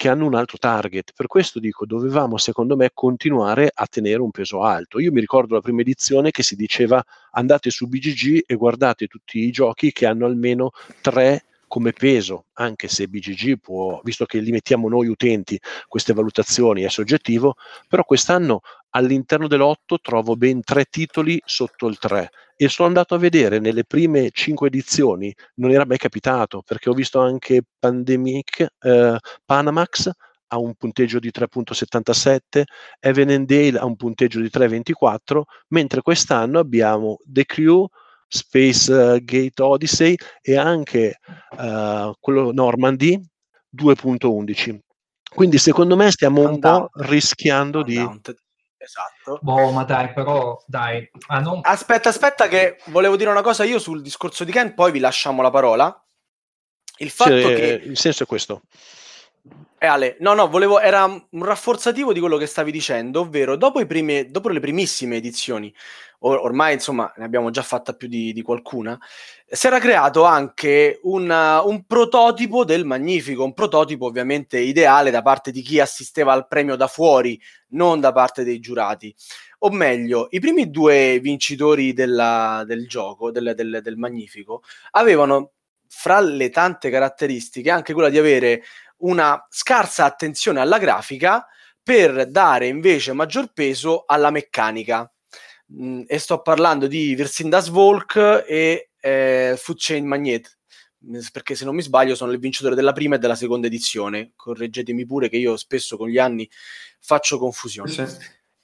che hanno un altro target. Per questo dico, dovevamo secondo me continuare a tenere un peso alto. Io mi ricordo la prima edizione che si diceva andate su BGG e guardate tutti i giochi che hanno almeno tre come peso, anche se BGG può, visto che li mettiamo noi utenti, queste valutazioni è soggettivo, però quest'anno all'interno dell'8 trovo ben tre titoli sotto il 3 e sono andato a vedere nelle prime cinque edizioni, non era mai capitato perché ho visto anche Pandemic, eh, Panamax ha un punteggio di 3.77, Evan Dale ha un punteggio di 3.24, mentre quest'anno abbiamo The Crew, Space uh, Gate Odyssey e anche uh, quello Normandy 2.11. Quindi secondo me stiamo un po' rischiando di... Esatto. Boh, ma dai, però, dai. Ah, non... Aspetta, aspetta, che volevo dire una cosa io sul discorso di Ken, poi vi lasciamo la parola. Il fatto sì, che... Il senso è questo. Eh, Ale, no, no, volevo, era un rafforzativo di quello che stavi dicendo, ovvero dopo, i primi, dopo le primissime edizioni, or- ormai insomma ne abbiamo già fatta più di, di qualcuna, si era creato anche una, un prototipo del Magnifico, un prototipo ovviamente ideale da parte di chi assisteva al premio da fuori, non da parte dei giurati. O meglio, i primi due vincitori della, del gioco, del, del, del Magnifico, avevano fra le tante caratteristiche anche quella di avere una scarsa attenzione alla grafica per dare invece maggior peso alla meccanica. Mm, e sto parlando di Versindas Volk e eh, Food Chain Magnet mm, perché se non mi sbaglio sono il vincitore della prima e della seconda edizione correggetemi pure che io spesso con gli anni faccio confusione sì.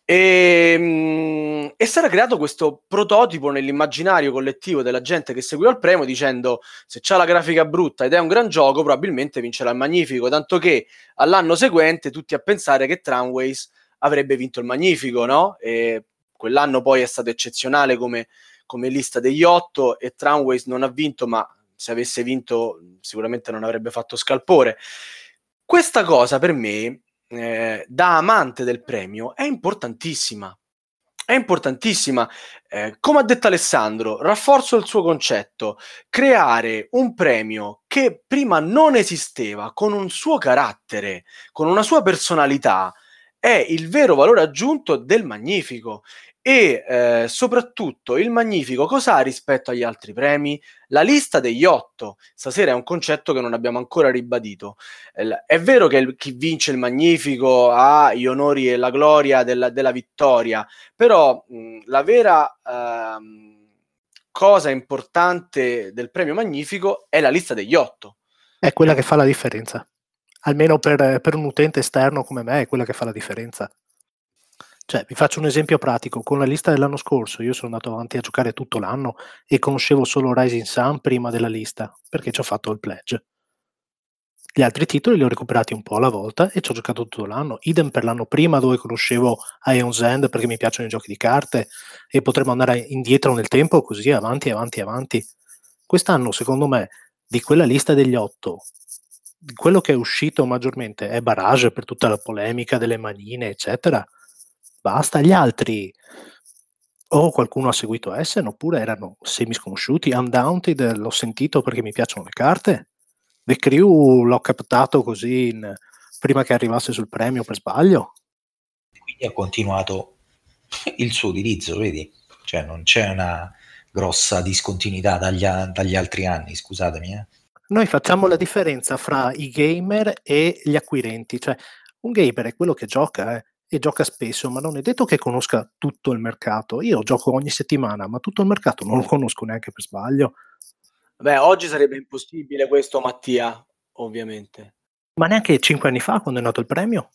E, mh, e si era creato questo prototipo nell'immaginario collettivo della gente che seguiva il premio dicendo se c'ha la grafica brutta ed è un gran gioco probabilmente vincerà il Magnifico, tanto che all'anno seguente tutti a pensare che Tramways avrebbe vinto il Magnifico, no? E quell'anno poi è stato eccezionale come, come lista degli otto e Tramways non ha vinto, ma se avesse vinto sicuramente non avrebbe fatto scalpore. Questa cosa per me eh, da amante del premio è importantissima. È importantissima. Eh, come ha detto Alessandro, rafforzo il suo concetto. Creare un premio che prima non esisteva, con un suo carattere, con una sua personalità, è il vero valore aggiunto del magnifico. E eh, soprattutto il Magnifico cosa ha rispetto agli altri premi? La lista degli otto. Stasera è un concetto che non abbiamo ancora ribadito. Eh, è vero che il, chi vince il Magnifico ha gli onori e la gloria della, della vittoria, però mh, la vera ehm, cosa importante del premio Magnifico è la lista degli otto. È quella che fa la differenza. Almeno per, per un utente esterno come me è quella che fa la differenza. Cioè, vi faccio un esempio pratico. Con la lista dell'anno scorso, io sono andato avanti a giocare tutto l'anno e conoscevo solo Rising Sun prima della lista, perché ci ho fatto il pledge. Gli altri titoli li ho recuperati un po' alla volta e ci ho giocato tutto l'anno. Idem per l'anno prima dove conoscevo Ion's End perché mi piacciono i giochi di carte e potremmo andare indietro nel tempo così avanti, avanti, avanti. Quest'anno, secondo me, di quella lista degli otto, quello che è uscito maggiormente è Barrage per tutta la polemica delle manine, eccetera basta. Gli altri o qualcuno ha seguito Essen oppure erano semi sconosciuti. Undaunted l'ho sentito perché mi piacciono le carte. The Crew l'ho captato così in, prima che arrivasse sul premio per sbaglio. Quindi ha continuato il suo utilizzo, vedi? Cioè non c'è una grossa discontinuità dagli, dagli altri anni, scusatemi. Eh. Noi facciamo la differenza fra i gamer e gli acquirenti, cioè un gamer è quello che gioca, eh e gioca spesso, ma non è detto che conosca tutto il mercato. Io gioco ogni settimana, ma tutto il mercato non lo conosco neanche per sbaglio. Beh, oggi sarebbe impossibile questo, Mattia, ovviamente. Ma neanche cinque anni fa, quando è nato il premio?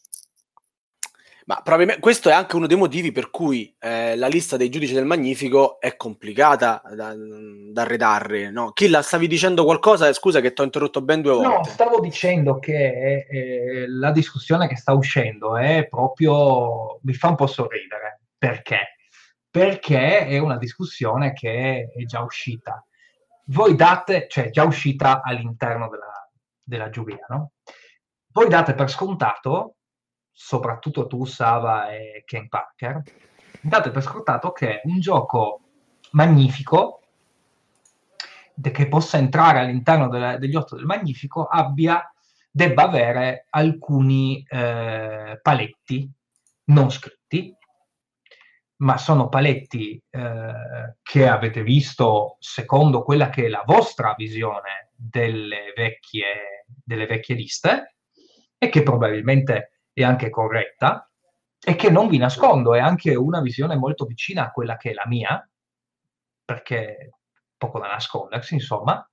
Ma probabilmente questo è anche uno dei motivi per cui eh, la lista dei giudici del Magnifico è complicata da, da redarre. No? Killa, stavi dicendo qualcosa? Scusa che ti ho interrotto ben due volte. No, stavo dicendo che eh, la discussione che sta uscendo è proprio... mi fa un po' sorridere. Perché? Perché è una discussione che è già uscita. Voi date, cioè già uscita all'interno della, della giuria, no? Voi date per scontato soprattutto tu, Sava e Ken Parker, date per scontato che un gioco magnifico che possa entrare all'interno delle, degli otto del magnifico abbia, debba avere alcuni eh, paletti non scritti, ma sono paletti eh, che avete visto secondo quella che è la vostra visione delle vecchie, delle vecchie liste e che probabilmente e anche corretta e che non vi nascondo, è anche una visione molto vicina a quella che è la mia, perché poco da nascondersi, insomma,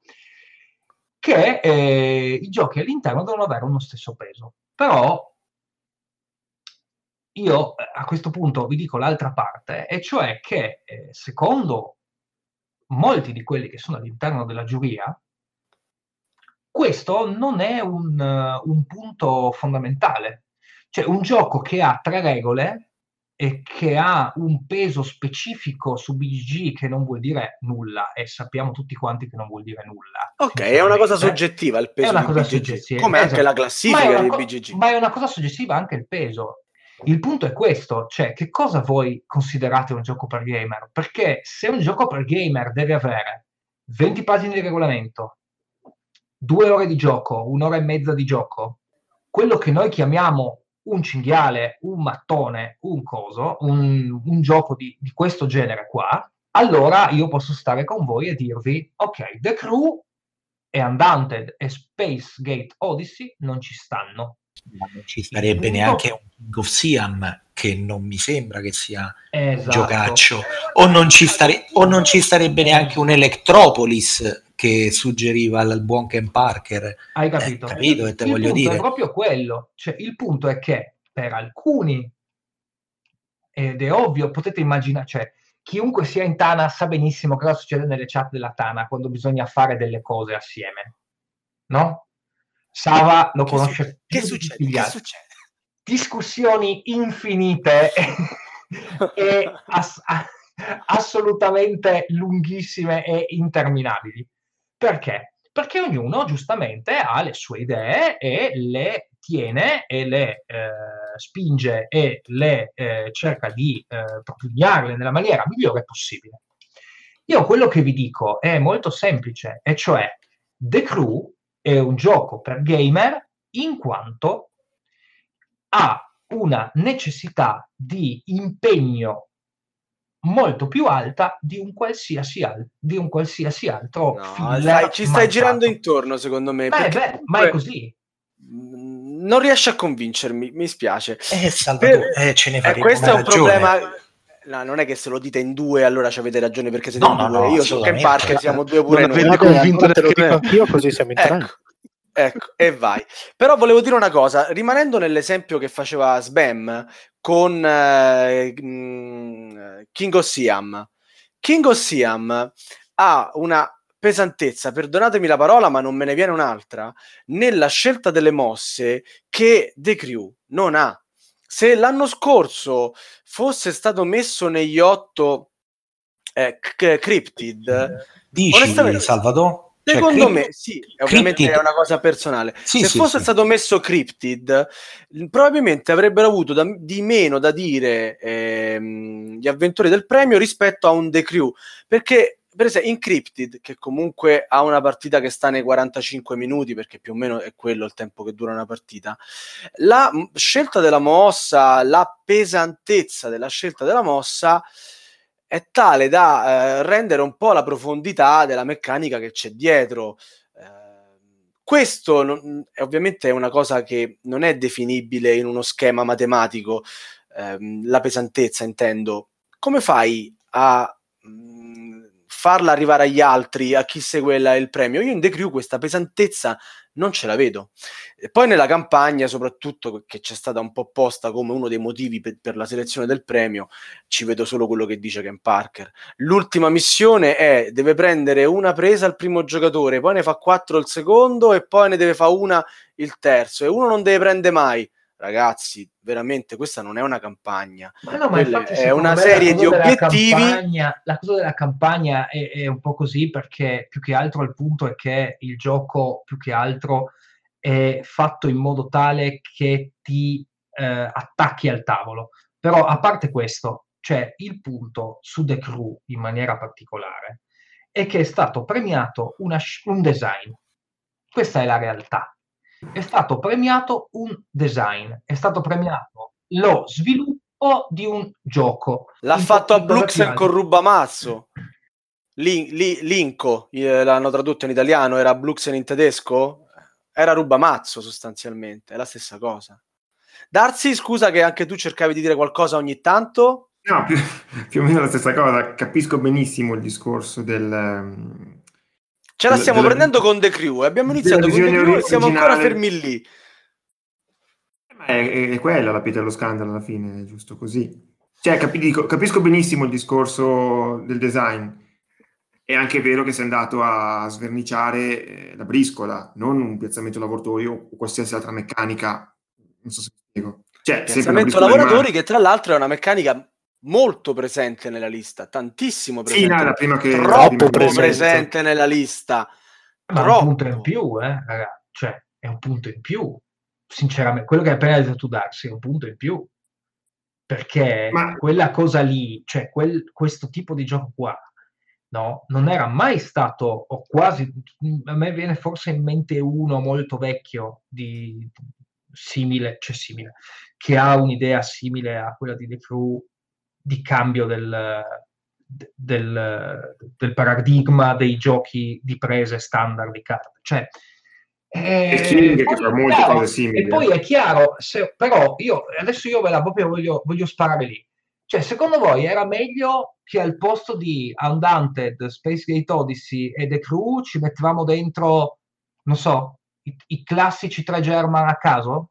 che eh, i giochi all'interno devono avere uno stesso peso. Però io a questo punto vi dico l'altra parte, e cioè che eh, secondo molti di quelli che sono all'interno della giuria, questo non è un, uh, un punto fondamentale cioè un gioco che ha tre regole e che ha un peso specifico su BGG che non vuol dire nulla e sappiamo tutti quanti che non vuol dire nulla. Ok, è una cosa soggettiva il peso È una di cosa BGG, soggettiva, come anche esatto. la Ma classifica di co- BGG. Ma è una cosa soggettiva anche il peso. Il punto è questo, cioè che cosa voi considerate un gioco per gamer? Perché se un gioco per gamer deve avere 20 pagine di regolamento, due ore di gioco, un'ora e mezza di gioco, quello che noi chiamiamo un cinghiale, un mattone, un coso, un, un gioco di, di questo genere qua, allora io posso stare con voi e dirvi, ok, The Crew e Undaunted e Space Gate Odyssey non ci stanno. Ma non ci starebbe punto- neanche un King of Siam che non mi sembra che sia Esatto. un giocaccio o non, ci stare- o non ci starebbe neanche un Electropolis che suggeriva il buon Ken Parker Hai capito? Eh, capito il voglio punto dire? è proprio quello. Cioè, il punto è che per alcuni, ed è ovvio, potete immaginare, cioè, chiunque sia in Tana sa benissimo cosa succede nelle chat della Tana quando bisogna fare delle cose assieme. No? Sava lo Che conosce su- che succede? Che succede? discussioni infinite (laughs) e ass- assolutamente lunghissime e interminabili. Perché? Perché ognuno giustamente ha le sue idee e le tiene e le eh, spinge e le eh, cerca di eh, propugnarle nella maniera migliore possibile. Io quello che vi dico è molto semplice, e cioè The Crew è un gioco per gamer in quanto ha una necessità di impegno molto più alta di un qualsiasi, al- di un qualsiasi altro No, filler stai- ci stai mangiato. girando intorno, secondo me. Beh, beh, ma è così. mh, Non riesci a convincermi, mi spiace. eh, Salvatore, Per- eh, ce ne Eh, faremo questo è un ragione. problema. No, non è che se lo dite in due, allora ci avete ragione perché siete No, in no, due. no, Io sono Ken. Parker, siamo due pure Non noi. Vabbè, convinto te lo dico anch'io così siamo in tre. Ecco, e vai. Però volevo dire una cosa, rimanendo nell'esempio che faceva Sbam con eh, King of Siam. King of Siam ha una pesantezza, perdonatemi la parola, ma non me ne viene un'altra, nella scelta delle mosse che The Crew non ha. Se l'anno scorso fosse stato messo negli otto eh, c- Cryptid, Dici, Onestamente- Cioè, Secondo Crypt- me, sì, ovviamente Cryptid- è una cosa personale. Sì, Se sì, fosse sì. stato messo Cryptid, probabilmente avrebbero avuto da- di meno da dire ehm, gli avventori del premio rispetto a un The Crew. Perché, per esempio, in Cryptid, che comunque ha una partita che sta nei 45 minuti, perché più o meno è quello il tempo che dura una partita, la scelta della mossa, la pesantezza della scelta della mossa è tale da eh, rendere un po' la profondità della meccanica che c'è dietro. Eh, questo non- è ovviamente è una cosa che non è definibile in uno schema matematico, ehm, la pesantezza intendo. Come fai a mh, farla arrivare agli altri, a chi segue la- il premio? Io in The Crew questa pesantezza non ce la vedo. E poi nella campagna, soprattutto che c'è stata un po' posta come uno dei motivi per, per la selezione del premio, ci vedo solo quello che dice Ken Parker. L'ultima missione è deve prendere una presa al primo giocatore, poi ne fa quattro il secondo e poi ne deve fare una il terzo e uno non deve prendere mai. Ragazzi, veramente questa non è una campagna. Ma no, ma infatti è una serie di obiettivi. campagna- la cosa della campagna è, è un po' così perché più che altro il punto è che il gioco più che altro è fatto in modo tale che ti eh, attacchi al tavolo. Però a parte questo, cioè il punto su The Crew in maniera particolare è che è stato premiato una un design. Questa è la realtà. È stato premiato un design, è stato premiato lo sviluppo di un gioco. L'ha fatto a Bruxelles con Rubamazzo. Lin- li- Linko, eh, l'hanno tradotto in italiano, era Bruxelles in tedesco? Era Rubamazzo sostanzialmente, è la stessa cosa. Darsi, scusa che anche tu cercavi di dire qualcosa ogni tanto. No, più, (laughs) più o meno la stessa cosa. Capisco benissimo il discorso del... Ce la stiamo della- prendendo con The Crew. e Abbiamo iniziato con The Crew e siamo ancora fermi lì. Ma È, è- quella la pietra dello scandalo alla fine, giusto così. Cioè, capi- dico- capisco benissimo il discorso del design. È anche vero che sei andato a sverniciare eh, la briscola, non un piazzamento lavoratorio o qualsiasi altra meccanica. Non so se spiego. Cioè, Piazzamento lavoratori che tra l'altro è una meccanica molto presente nella lista, tantissimo Sì, presente. no, è la prima che... troppo la prima che presente. presente nella lista. Ma è un Troppo. punto in più, eh, raga. Cioè, è un punto in più. Sinceramente, quello che hai appena detto tu, Darsi, è un punto in più. Perché Ma- quella cosa lì, cioè quel- questo tipo di gioco qua, no, non era mai stato, o quasi, a me viene forse in mente uno molto vecchio di simile, cioè simile, che ha un'idea simile a quella di The Crew di cambio del, del, del paradigma dei giochi di prese standard di carte. Cioè, eh, E King che poi fa è molte chiaro- cose simili, E poi eh. è chiaro, se- però io adesso io ve la proprio voglio, voglio sparare lì. Cioè, secondo voi era meglio che al posto di Undaunted, Space Gate Odyssey e The Crew ci mettevamo dentro, non so, i, i classici tre German a caso?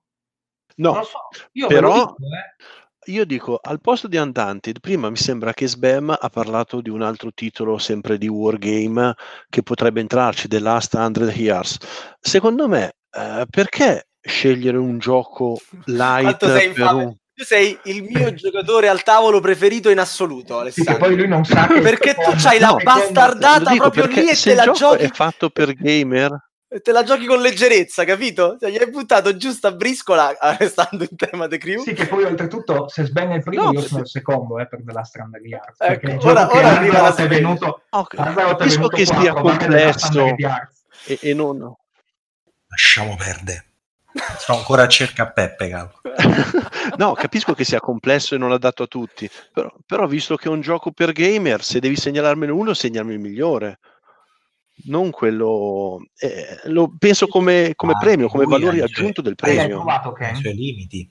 Non No, lo so. Io ve lo però dico, eh. Io dico, al posto di Undaunted, prima mi sembra che Sbam ha parlato di un altro titolo sempre di Wargame che potrebbe entrarci, The Last 100 Years. Secondo me, eh, perché scegliere un gioco light per un... Tu sei il mio giocatore al tavolo preferito in assoluto, Sì, Alessandro. poi lui non sa che Perché tu secondo- c'hai la no, bastardata proprio lì e se te il la gioco giochi è fatto per gamer, te la giochi con leggerezza, capito? Cioè, gli hai buttato giù sta briscola (laughs) restando in tema The Crew. Sì, che poi oltretutto, se è il primo, No, io se- sono il secondo eh, per The Last Strand Yards. Ecco, ora- ora arriva la è venuto, Ok, Azeroth è capisco venuto che sia complesso 100 Yards. e, e non... Lasciamo perdere. Sono ancora a cerca Peppe, capo. (laughs) no, capisco che sia complesso e non adatto a tutti, però, però visto che è un gioco per gamer, se devi segnalarmene uno, segnami il migliore. Non quello... eh, lo penso come, come Ma premio, come valore aggiunto del premio. provato, Ha Ken? i suoi limiti.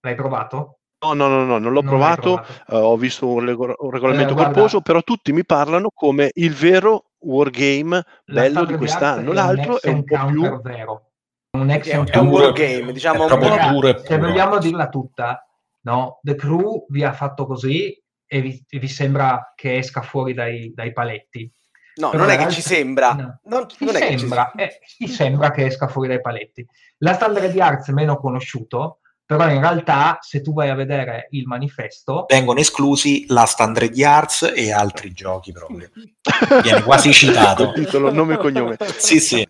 L'hai provato? No, no, no, no, non l'ho Non provato, provato. eh, ho visto un, rego- un regolamento Eh, corposo, però tutti mi parlano come il vero wargame bello di quest'anno. L'altro è un po' più... vero. Un action È un counter. wargame, diciamo, È un- duro e Se puro. vogliamo dirla tutta, no? The Crew vi ha fatto così e vi, e vi sembra che esca fuori dai, dai paletti. No, Però non è che ci sembra. no. Non, non è che ci sembra, eh, sembra che esca fuori dai paletti. La Standard di Arts è meno conosciuto, però in realtà se tu vai a vedere il manifesto, Vengono esclusi la Standard Yards e altri giochi proprio. (laughs) Viene quasi citato. Col titolo, nome e cognome. Sì, sì.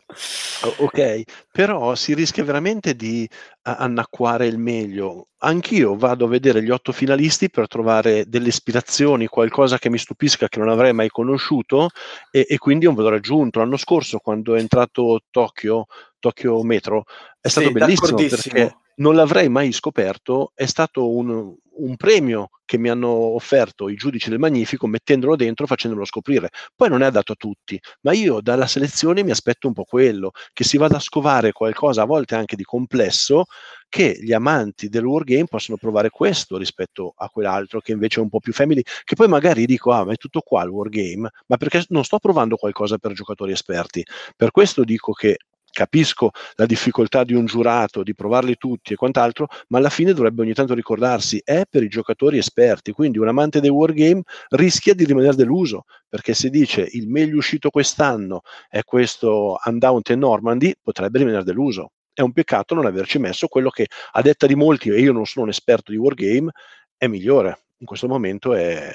Ok, però si rischia veramente di annacquare il meglio. Anch'io vado a vedere gli otto finalisti per trovare delle ispirazioni, qualcosa che mi stupisca che non avrei mai conosciuto e, e quindi un valore aggiunto. L'anno scorso, quando è entrato Tokyo, Tokyo Metro, è stato Sì, bellissimo perché non l'avrei mai scoperto, è stato un, un premio che mi hanno offerto i giudici del Magnifico mettendolo dentro, facendolo scoprire. Poi non è adatto a tutti, ma io dalla selezione mi aspetto un po' quello, che si vada a scovare qualcosa a volte anche di complesso, che gli amanti del wargame possono provare questo rispetto a quell'altro che invece è un po' più family, che poi magari dico, ah, ma è tutto qua il wargame, ma perché non sto provando qualcosa per giocatori esperti. Per questo dico che capisco la difficoltà di un giurato di provarli tutti e quant'altro, ma alla fine dovrebbe ogni tanto ricordarsi è per i giocatori esperti, quindi un amante dei wargame rischia di rimanere deluso, perché se dice il meglio uscito quest'anno è questo Undaunted Normandy, potrebbe rimanere deluso. È un peccato non averci messo quello che a detta di molti, e io non sono un esperto di wargame, è migliore. In questo momento è,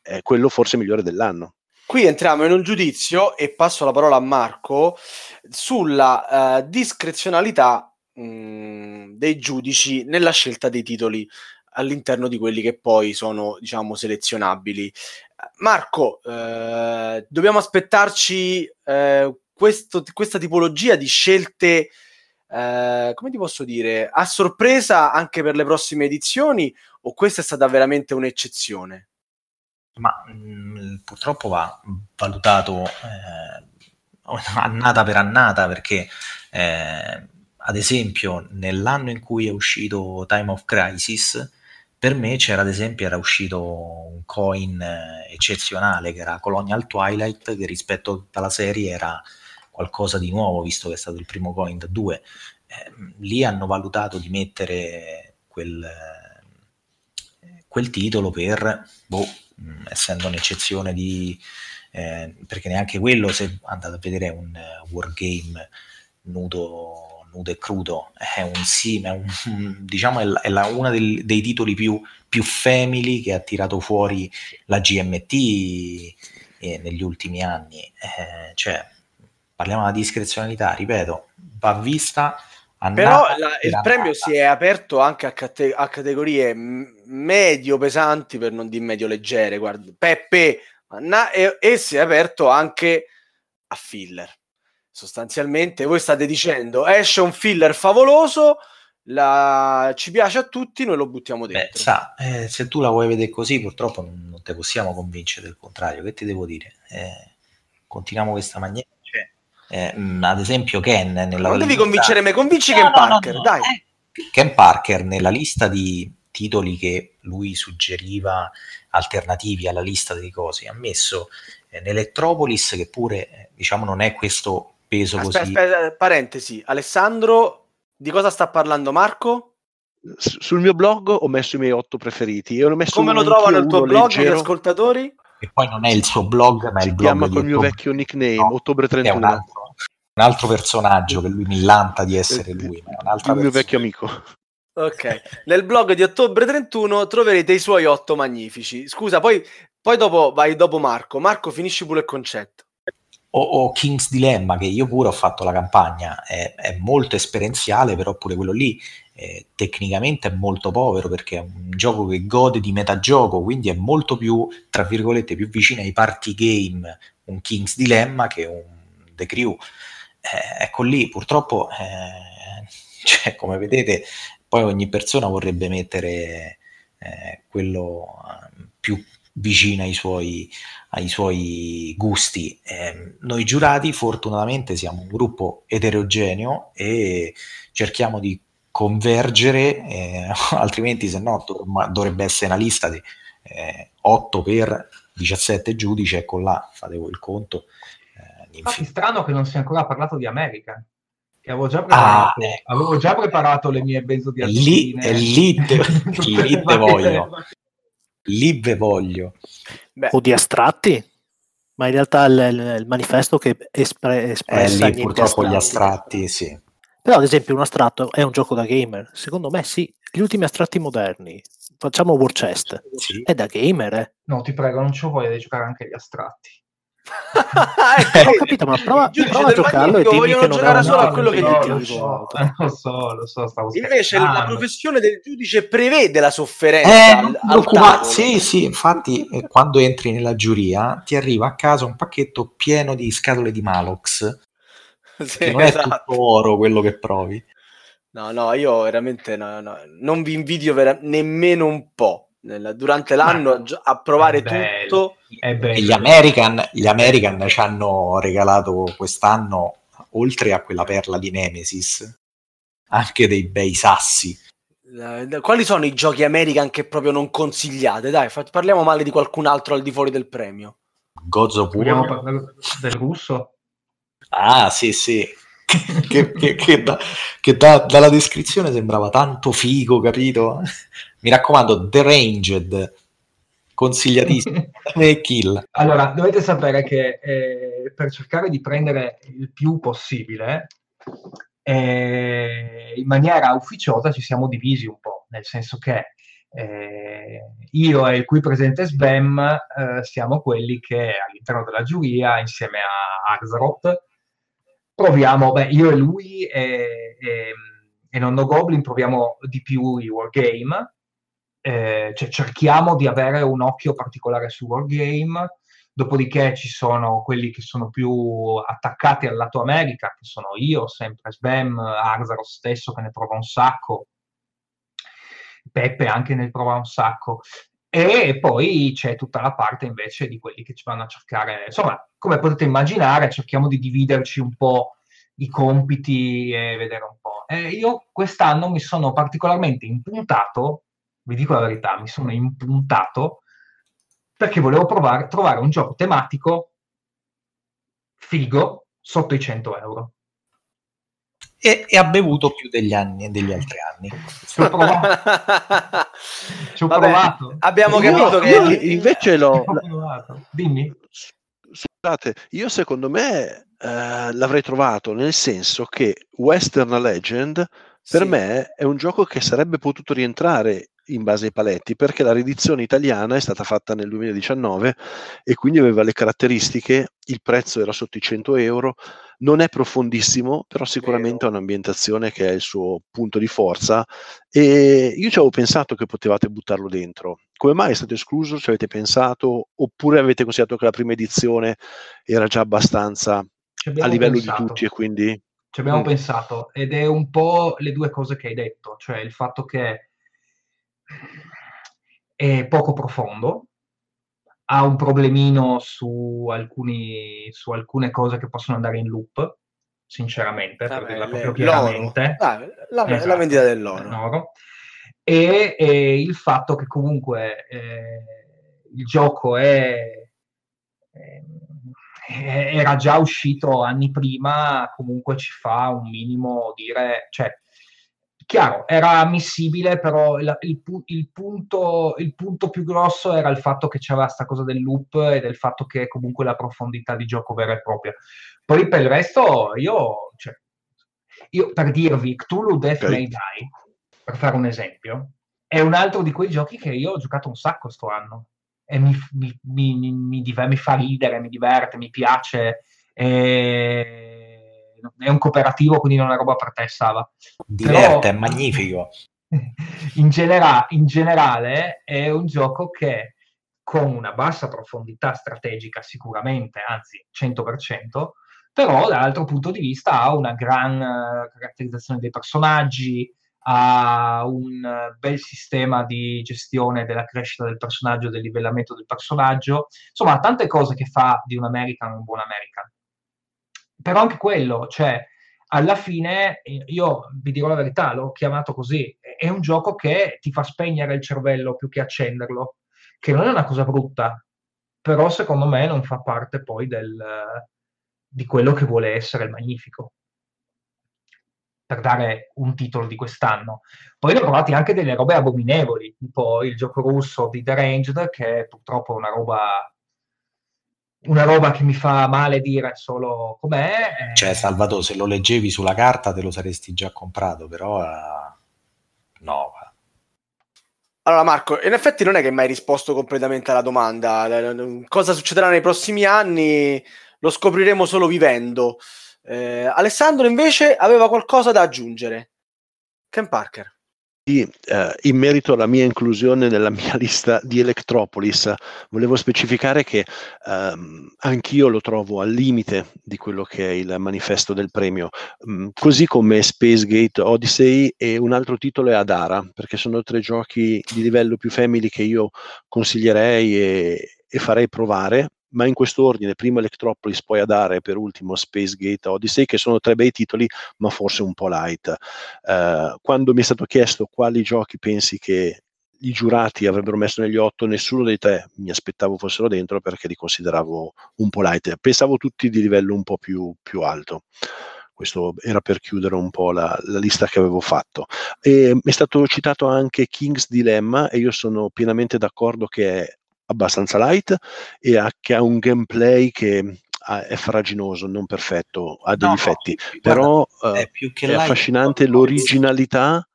è quello forse migliore dell'anno. Qui entriamo in un giudizio e passo la parola a Marco sulla eh, discrezionalità mh, dei giudici nella scelta dei titoli all'interno di quelli che poi sono, diciamo, selezionabili. Marco, eh, dobbiamo aspettarci eh, questo- questa tipologia di scelte, eh, come ti posso dire, a sorpresa anche per le prossime edizioni o questa è stata veramente un'eccezione? Ma mh, purtroppo va valutato eh, annata per annata perché eh, ad esempio nell'anno in cui è uscito Time of Crisis per me c'era ad esempio era uscito un coin eh, eccezionale che era Colonial Twilight che rispetto a tutta la serie era qualcosa di nuovo visto che è stato il primo coin da due. Eh, lì hanno valutato di mettere quel, eh, quel titolo per boh, mh, essendo un'eccezione di eh, perché neanche quello se andate a vedere un eh, wargame nudo nudo e crudo, è un sim, è un, (laughs) diciamo è, è la, uno dei, dei titoli più, più family che ha tirato fuori la GMT eh, negli ultimi anni. Eh, cioè, parliamo di discrezionalità, ripeto, va vista. Però la, il premio si è aperto anche a, cate- a categorie medio pesanti, per non dire medio leggere. Guarda, Peppe, na- e-, e si è aperto anche a filler. Sostanzialmente, voi state dicendo esce un filler favoloso, la... ci piace a tutti, noi lo buttiamo dentro. Beh, sa, eh, se tu la vuoi vedere così, purtroppo non, non te possiamo convincere del contrario. Che ti devo dire? Eh, continuiamo questa maniera. Eh, ad esempio, Ken nella non devi convincere me, convinci no, Ken no, Parker, no, dai. Eh, Ken Parker nella lista di titoli che lui suggeriva alternativi alla lista dei cosi ha messo eh, nell'Elettropolis che pure eh, diciamo non è questo peso aspetta, così aspetta, parentesi Alessandro di cosa sta parlando Marco? sul mio blog ho messo i miei otto preferiti. Io ho messo Come lo trovano il tuo blog leggero. gli ascoltatori? E poi non è il suo blog, ma è il si blog chiama col mio vecchio nickname, no, ottobre 31. Un altro, un altro, personaggio che lui millanta di essere lui, ma è un'altra il mio vecchio amico. Ok, nel blog di ottobre 31 troverete i suoi otto magnifici. Scusa, poi, poi dopo vai dopo Marco. Marco, finisci pure il concetto o, o, King's Dilemma, che io pure ho fatto la campagna, è, è molto esperienziale, però pure quello lì eh, tecnicamente è molto povero perché è un gioco che gode di metagioco, quindi è molto più, tra virgolette, più vicino ai party game un King's Dilemma che un The Crew. Eh, ecco lì, purtroppo, eh, (laughs) cioè, come vedete, poi ogni persona vorrebbe mettere eh, quello eh, più vicino ai suoi, ai suoi gusti. Eh, noi giurati fortunatamente siamo un gruppo eterogeneo e cerchiamo di convergere, eh, (laughs) altrimenti se no dovrebbe essere una lista di eh, 8 per 17 giudici, ecco là, fate voi il conto. Eh, Infatti strano che non sia ancora parlato di America. Che avevo già preparato, ah, ecco. avevo già preparato le mie benzodiazepine. Lì, lì, te, lì te (laughs) voglio lì ve voglio. Beh. O di astratti? Ma in realtà il, il, il manifesto che espre, espressa eh, lì purtroppo astratti. gli astratti, sì. Però ad esempio un astratto è un gioco da gamer? Secondo me sì. Gli ultimi astratti moderni, facciamo War Chest, sì. è da gamer, eh? No, ti prego, non ci voglio giocare anche gli astratti. (laughs) eh, ho capito, ma prova, prova a giocarlo e dimmi che non giocare solo a quello che no, ti lo so, (laughs) lo so, lo so stavo Invece la professione del giudice prevede la sofferenza eh, al, al Sì, sì, infatti eh, quando entri nella giuria ti arriva a casa un pacchetto pieno di scatole di Malox. (laughs) Sì, non esatto. è tutto oro quello che provi. No, no, io veramente no, no, non vi invidio vera- nemmeno un po' nel, durante l'anno Ma a provare tutto. Gli American, gli American ci hanno regalato quest'anno, oltre a quella perla di Nemesis, anche dei bei sassi. Quali sono i giochi American che proprio non consigliate? Dai, parliamo male di qualcun altro al di fuori del premio. Gods of War. del russo? Ah, sì, sì. che, che, che, da, che da, dalla descrizione sembrava tanto figo, capito? Mi raccomando, The Ranged, consigliatissimo. (laughs) kill. Allora, dovete sapere che eh, per cercare di prendere il più possibile, eh, in maniera ufficiosa ci siamo divisi un po', nel senso che eh, io e il qui presente Sbam eh, siamo quelli che all'interno della giuria, insieme a Axaroth, proviamo, beh, io e lui e, e, e Nonno Goblin proviamo di più i wargame, eh, cioè cerchiamo di avere un occhio particolare su wargame, dopodiché ci sono quelli che sono più attaccati al lato America, che sono io, sempre Sbam, Arzaro stesso che ne prova un sacco, Peppe anche ne prova un sacco, e poi c'è tutta la parte invece di quelli che ci vanno a cercare, insomma, come potete immaginare, cerchiamo di dividerci un po' i compiti e vedere un po'. E io quest'anno mi sono particolarmente impuntato, vi dico la verità, mi sono impuntato perché volevo provare, trovare un gioco tematico figo sotto i 100 euro e, e, ha bevuto più degli anni degli altri anni. Ci ho provato. (laughs) Ci ho Vabbè, provato. Abbiamo capito che io invece l'ho. (laughs) Dimmi. Scusate, io secondo me eh, l'avrei trovato nel senso che Western Legend per Sì. me è un gioco che sarebbe potuto rientrare in base ai paletti perché la riedizione italiana è stata fatta nel 2019 e quindi aveva le caratteristiche, il prezzo era sotto i 100 euro, non è profondissimo, però sicuramente ha un'ambientazione che è il suo punto di forza e io ci avevo pensato che potevate buttarlo dentro. Come mai è stato escluso? Ci avete pensato? Oppure avete considerato che la prima edizione era già abbastanza a livello pensato. di tutti e quindi... Ci abbiamo Mm. pensato ed è un po' le due cose che hai detto, cioè il fatto che è poco profondo, ha un problemino su, alcuni, su alcune cose che possono andare in loop, sinceramente, per Vabbè, dirla le- proprio chiaramente. Ah, la, la Esatto, vendita dell'oro. l'oro. E, e il fatto che comunque eh, il gioco è, è- era già uscito anni prima, comunque ci fa un minimo dire, cioè, chiaro, era ammissibile, però il, il il punto, il punto più grosso era il fatto che c'era sta cosa del loop e del fatto che comunque la profondità di gioco vera e propria. Poi per il resto, io, cioè, io per dirvi, Cthulhu Death Ok. May Die, per fare un esempio, è un altro di quei giochi che io ho giocato un sacco sto anno e mi, mi- mi- mi- mi div- mi fa ridere, mi diverte, mi piace. e- È un cooperativo, quindi non è una roba per te, Sava. Diverte, Però- è magnifico. (laughs) in, genera- in generale è un gioco che con una bassa profondità strategica sicuramente, anzi 100%, però dall'altro punto di vista ha una gran eh, caratterizzazione dei personaggi, ha un bel sistema di gestione della crescita del personaggio, del livellamento del personaggio, insomma ha tante cose che fa di un American un buon American. Però anche quello, cioè alla fine, eh, io vi dirò la verità, l'ho chiamato così, è un gioco che ti fa spegnere il cervello più che accenderlo, che non è una cosa brutta, però secondo me non fa parte poi del, di quello che vuole essere il Magnifico, per dare un titolo di quest'anno. Poi ne ho provati anche delle robe abominevoli, tipo il gioco russo di The Ranged, che purtroppo è una roba una roba che mi fa male dire solo com'è. eh, Cioè, Salvatore, se lo leggevi sulla carta te lo saresti già comprato, però eh, no. Allora, Marco, in effetti non è che hai mai risposto completamente alla domanda. Cosa succederà nei prossimi anni lo scopriremo solo vivendo. Eh, Alessandro invece aveva qualcosa da aggiungere. Ken Parker. Eh, in merito alla mia inclusione nella mia (laughs) lista di Electropolis, volevo specificare che ehm, anch'io lo trovo al limite di quello che è il manifesto del premio, Mm, così come Spacegate Odyssey e un altro titolo è Adara, perché sono tre giochi di livello più family che io consiglierei e, e farei provare. Ma in questo ordine, prima Electropolis, poi Adara e per ultimo Spacegate Odyssey, che sono tre bei titoli, ma forse un po' light. Eh, quando mi è stato chiesto quali giochi pensi che i giurati avrebbero messo negli otto, nessuno dei tre mi aspettavo fossero dentro perché li consideravo un po' light. Pensavo tutti di livello un po' più, più alto. Questo era per chiudere un po' la, la lista che avevo fatto. E è stato citato anche King's Dilemma e io sono pienamente d'accordo che è abbastanza light e ha, che ha un gameplay che ha- è faraginoso, non perfetto, ha degli No, difetti, guarda, però eh, è più che è light, affascinante l'originalità,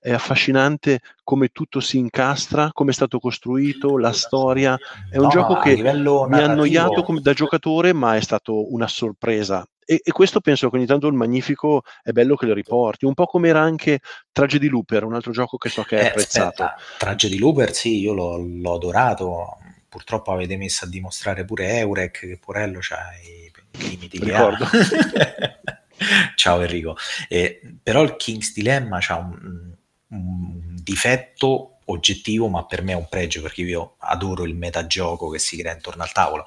è affascinante come tutto si incastra, come è stato costruito, la storia. È un No, gioco che mi ha annoiato come da giocatore, ma è stato una sorpresa. E, e questo penso che ogni tanto il Magnifico è bello che lo riporti, un po' come era anche Tragedy Looper, un altro gioco che so che è Eh, apprezzato. aspetta, Tragedy Looper, sì, io l'ho, l'ho adorato. Purtroppo avete messo a dimostrare pure Eurek, che Porello c'ha i limiti Ricordo. (laughs) Ciao Enrico. Eh, però il King's Dilemma ha un, un difetto oggettivo, ma per me è un pregio perché io adoro il metagioco che si crea intorno al tavolo.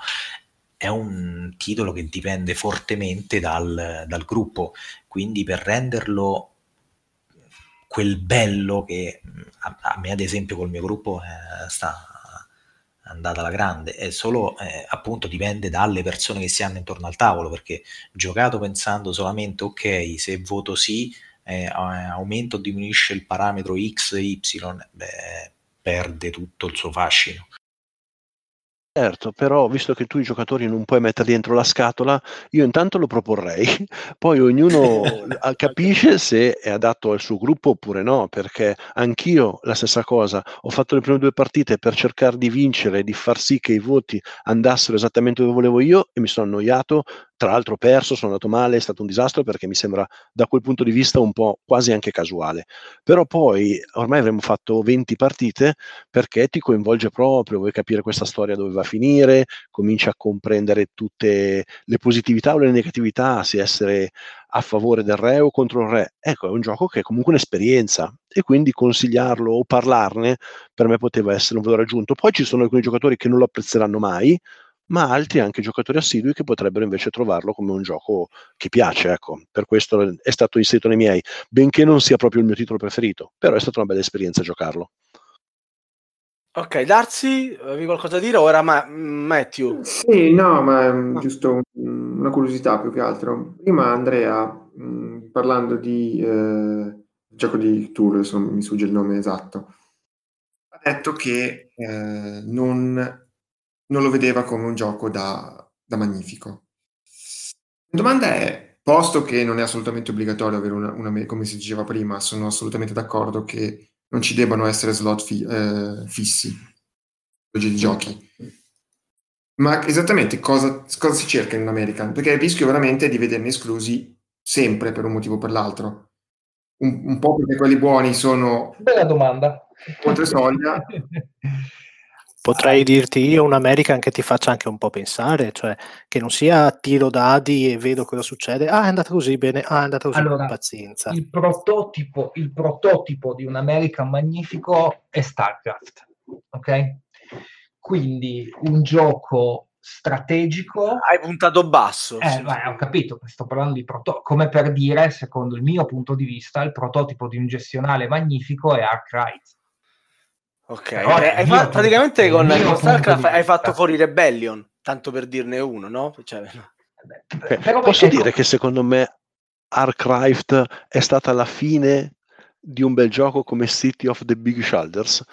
È un titolo che dipende fortemente dal, dal gruppo, quindi per renderlo quel bello che a, a me ad esempio col mio gruppo eh, sta andata alla grande. È solo eh, appunto dipende dalle persone che si hanno intorno al tavolo perché giocato pensando solamente ok se voto sì eh, aumenta o diminuisce il parametro x y beh, perde tutto il suo fascino Certo, però visto che tu i giocatori non puoi mettere dentro la scatola, io intanto lo proporrei, (laughs) poi ognuno (laughs) capisce se è adatto al suo gruppo oppure no, perché anch'io la stessa cosa, ho fatto le prime due partite per cercare di vincere, di far sì che i voti andassero esattamente dove volevo io e mi sono annoiato, tra l'altro perso, sono andato male, è stato un disastro perché mi sembra da quel punto di vista un po' quasi anche casuale. Però poi ormai avremmo fatto 20 partite perché ti coinvolge proprio, vuoi capire questa storia dove va a finire, cominci a comprendere tutte le positività o le negatività, se essere a favore del re o contro il re. Ecco, è un gioco che è comunque un'esperienza e quindi consigliarlo o parlarne per me poteva essere un valore aggiunto. Poi ci sono alcuni giocatori che non lo apprezzeranno mai, ma altri anche giocatori assidui che potrebbero invece trovarlo come un gioco che piace, ecco. Per questo è stato inserito nei miei, benché non sia proprio il mio titolo preferito, però è stata una bella esperienza giocarlo. Ok, Darcy, avevi qualcosa da dire? Ora ma- Matthew. Sì, no, ma mm, giusto un- una curiosità più che altro. Prima Andrea, mh, parlando di eh, gioco di Tour, adesso mi sfugge il nome esatto, ha detto che eh, non, non lo vedeva come un gioco da, da magnifico. La domanda è, posto che non è assolutamente obbligatorio avere una, una- come si diceva prima, sono assolutamente d'accordo che non ci debbano essere slot fi- eh, fissi, tipologie di giochi. Ma esattamente cosa, cosa si cerca in un American? Perché il rischio veramente è di vederne esclusi sempre per un motivo o per l'altro. Un, un po' perché quelli buoni sono Bella domanda. oltre soglia. (laughs) Potrei dirti io un American che ti faccia anche un po' pensare, cioè che non sia tiro dadi e vedo cosa succede. Ah, è andata così bene, ah, è andata così, Allora, pazienza. il prototipo, il prototipo di un American magnifico è StarCraft, ok? Quindi un gioco strategico. Hai puntato basso. Eh, sì. beh, ho capito, sto parlando di prototipo. Come per dire, secondo il mio punto di vista, il prototipo di un gestionale magnifico è Arkwright. Ok, Però Eh, hai fatto- praticamente con, con StarCraft hai fatto fuori Rebellion, tanto per dirne uno, no? Cioè, Eh, Però, Posso ecco, dire che secondo me Arkwright è stata la fine di un bel gioco come City of the Big Shoulders?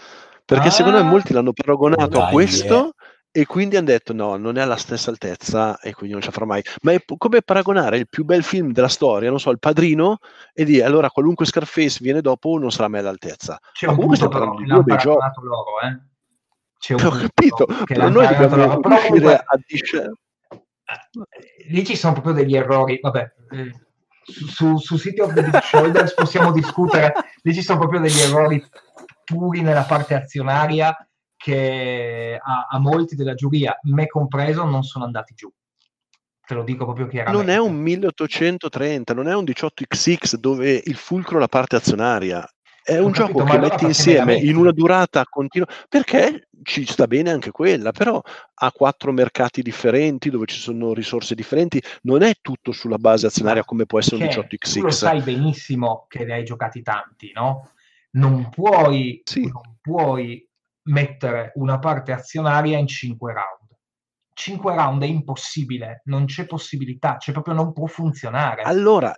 Perché secondo me Ah. molti l'hanno paragonato a Dai, questo e quindi hanno detto no, non è alla stessa altezza e quindi non ce la farà mai. Ma è come paragonare il più bel film della storia, non so, Il Padrino, e dire allora qualunque Scarface viene dopo non sarà mai all'altezza. c'è Ma un comunque però parlando di due bei giochi. loro, eh. C'è un Ho capito, però noi dobbiamo loro. Riuscire a discernere. eh, lì ci sono proprio degli errori. Vabbè, eh, su, su, su City of the Big Shoulders possiamo discutere. Lì ci sono proprio degli errori puri nella parte azionaria che a, a molti della giuria, me compreso, non sono andati giù. Te lo dico proprio chiaramente. Non è un 1830, non è un 18XX dove il fulcro è la parte azionaria. È un capito, gioco che allora metti insieme in una durata continua perché ci sta bene anche quella, però ha quattro mercati differenti dove ci sono risorse differenti, non è tutto sulla base azionaria come può essere un Perché 18XX. tu lo sai benissimo che ne hai giocati tanti, no? Non puoi, Sì. non puoi mettere una parte azionaria in 5 round. 5 round è impossibile, non c'è possibilità, cioè proprio non può funzionare. Allora,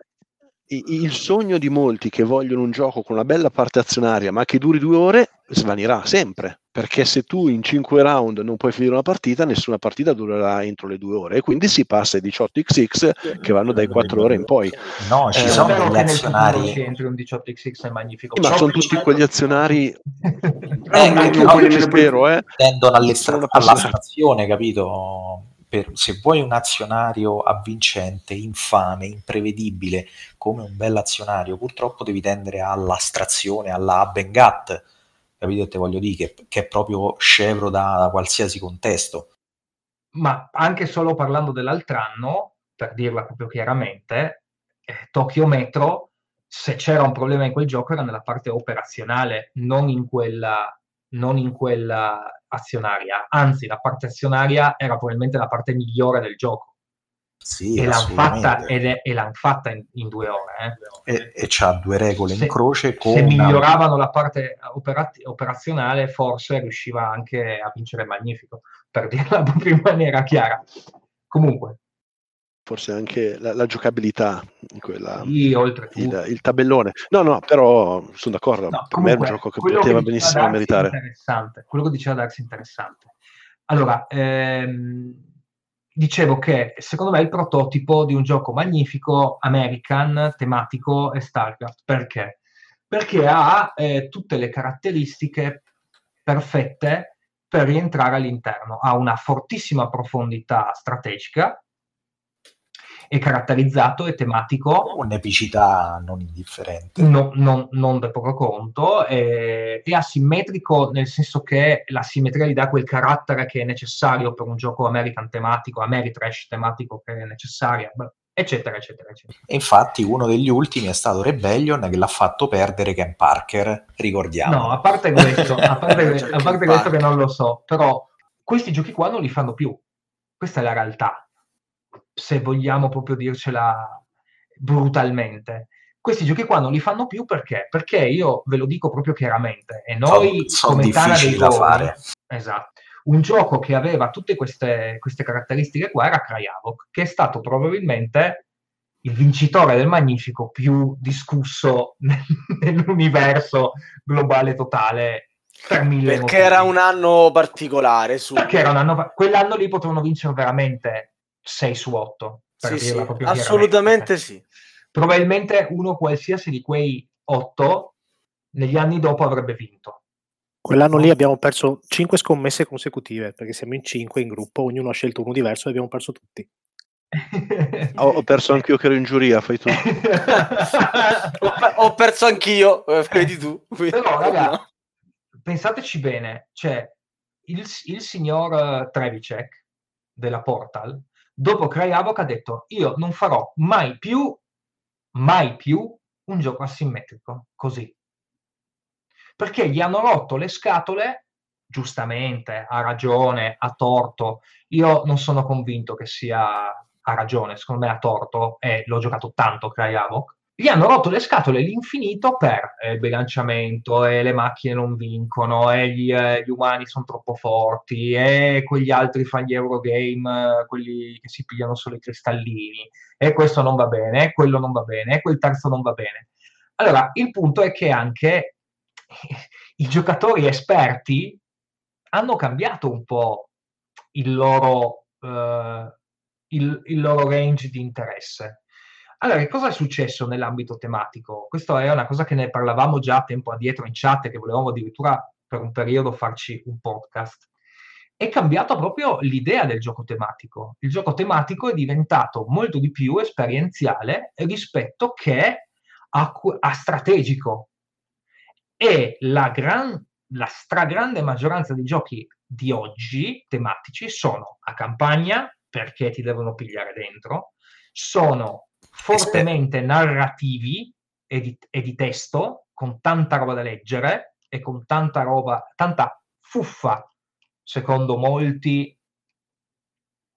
il sogno di molti che vogliono un gioco con una bella parte azionaria ma che duri due ore svanirà sempre perché se tu in 5 round non puoi finire una partita nessuna partita durerà entro le due ore e quindi si passa ai 18x che vanno dai 4 ore in poi No, ci Eh, sono degli azionari. ci entri un 18x è magnifico. ma So sono tutti quegli azionari Eh, ma che tu no, nemmeno- spero eh tendono Sono all'estra- un appassionato. all'astrazione, capito? Per- se vuoi un azionario avvincente, infame, imprevedibile, come un bell'azionario, purtroppo devi tendere all'astrazione, alla Abengat, capito? Te voglio dire che, che è proprio scevro da, da qualsiasi contesto. ma anche solo parlando dell'altro anno, per dirla proprio chiaramente, eh, Tokyo Metro, se c'era un problema in quel gioco era nella parte operazionale, non in quella, non in quella azionaria. Anzi, la parte azionaria era probabilmente la parte migliore del gioco. Sì, e l'hanno fatta, è- e l'han fatta in, in due ore. eh. E, e c'ha due regole Se- in croce con Se una- miglioravano la parte operat- operazionale, forse riusciva anche a vincere il Magnifico, per dirla proprio (laughs) in maniera chiara. Comunque, forse anche la, la giocabilità quella, sì, il, il tabellone no no però sono d'accordo No, per me è un gioco che poteva diceva benissimo meritare interessante, quello che diceva Darsi è interessante. Allora, ehm, dicevo che secondo me è il prototipo di un gioco magnifico, American, tematico e StarCraft. Perché? Perché ha eh, tutte le caratteristiche perfette per rientrare all'interno. Ha una fortissima profondità strategica, è caratterizzato e tematico. Un'epicità non indifferente. No, non, non da poco conto, è, è, asimmetrico nel senso che la simmetria gli dà quel carattere che è necessario per un gioco American tematico, Ameritrash tematico che è necessaria, eccetera, eccetera, eccetera. infatti uno degli ultimi è stato Rebellion che l'ha fatto perdere Ken Parker, ricordiamo. No, a parte questo, a (laughs) parte, a parte questo che non lo so, però questi giochi qua non li fanno più. Questa è la realtà se vogliamo proprio dircela brutalmente. Questi giochi qua non li fanno più perché? Perché io ve lo dico proprio chiaramente, e noi sono, come Tana dei da fare. Esatto. Un gioco che aveva tutte queste, queste caratteristiche qua era Cryavok, che è stato probabilmente il vincitore del Magnifico più discusso (laughs) nell'universo globale totale per mille Perché motivi. era un anno particolare. Su... Perché era un anno... Quell'anno lì potevano vincere veramente 6 su 8. Sì, sì, assolutamente sì. Probabilmente uno qualsiasi di quei 8 negli anni dopo avrebbe vinto. Quell'anno lì abbiamo perso 5 scommesse consecutive, perché siamo in 5 in gruppo, ognuno ha scelto uno diverso e abbiamo perso tutti. (laughs) ho, ho, perso anch'io che ero in giuria, fai tu. (laughs) ho, perso anch'io, eh, vedi tu. Però, raga, pensateci bene, cioè, il, il signor Trevicek della Portal dopo Cry ha detto io non farò mai più, mai più un gioco asimmetrico così. Perché gli hanno rotto le scatole, giustamente, ha ragione, ha torto. Io non sono convinto che sia a ragione, secondo me ha torto e l'ho giocato tanto Cry gli hanno rotto le scatole all'infinito per eh, il bilanciamento e le macchine non vincono e gli, eh, gli, umani sono troppo forti e quegli altri fanno gli Eurogame, eh, quelli che si pigliano solo i cristallini e questo non va bene, e quello non va bene, e quel terzo non va bene. Allora, il punto è che anche (laughs) i giocatori esperti hanno cambiato un po' il loro, uh, il, il loro range di interesse allora, che cosa è successo nell'ambito tematico? Questa è una cosa che ne parlavamo già tempo addietro in chat, che volevamo addirittura per un periodo farci un podcast. È cambiata proprio l'idea del gioco tematico. Il gioco tematico è diventato molto di più esperienziale rispetto che a, a strategico. E la, gran, la stragrande maggioranza dei giochi di oggi tematici sono a campagna, perché ti devono pigliare dentro, sono fortemente narrativi e di, e di, testo, con tanta roba da leggere e con tanta roba, tanta fuffa, secondo molti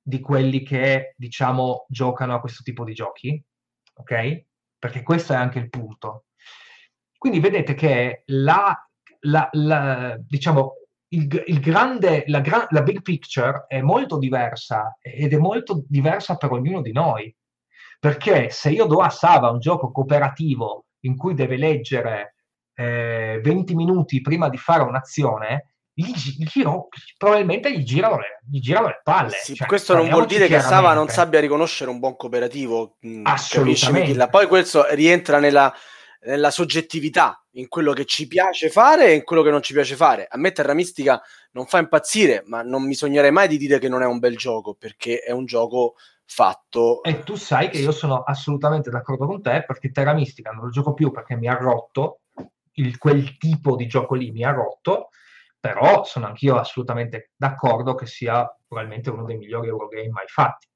di quelli che, diciamo, giocano a questo tipo di giochi, ok? Perché questo è anche il punto. Quindi vedete che la, la, la diciamo, il, il grande, la, la big picture è molto diversa ed è molto diversa per ognuno di noi perché se io do a Sava un gioco cooperativo in cui deve leggere eh, 20 minuti prima di fare un'azione, gli, gli, probabilmente gli girano le, gli girano le palle. Sì, cioè, questo non vuol dire che Sava non sappia riconoscere un buon cooperativo. Mm, Assolutamente. Poi questo rientra nella, nella, soggettività, in quello che ci piace fare e in quello che non ci piace fare. A me Terra Mistica non fa impazzire, ma non mi sognerei mai di dire che non è un bel gioco, perché è un gioco fatto. E tu sai che io sono assolutamente d'accordo con te perché Terra Mistica non lo gioco più perché mi ha rotto, il, quel tipo di gioco lì mi ha rotto, però sono anch'io assolutamente d'accordo che sia probabilmente uno dei migliori Eurogame mai fatti.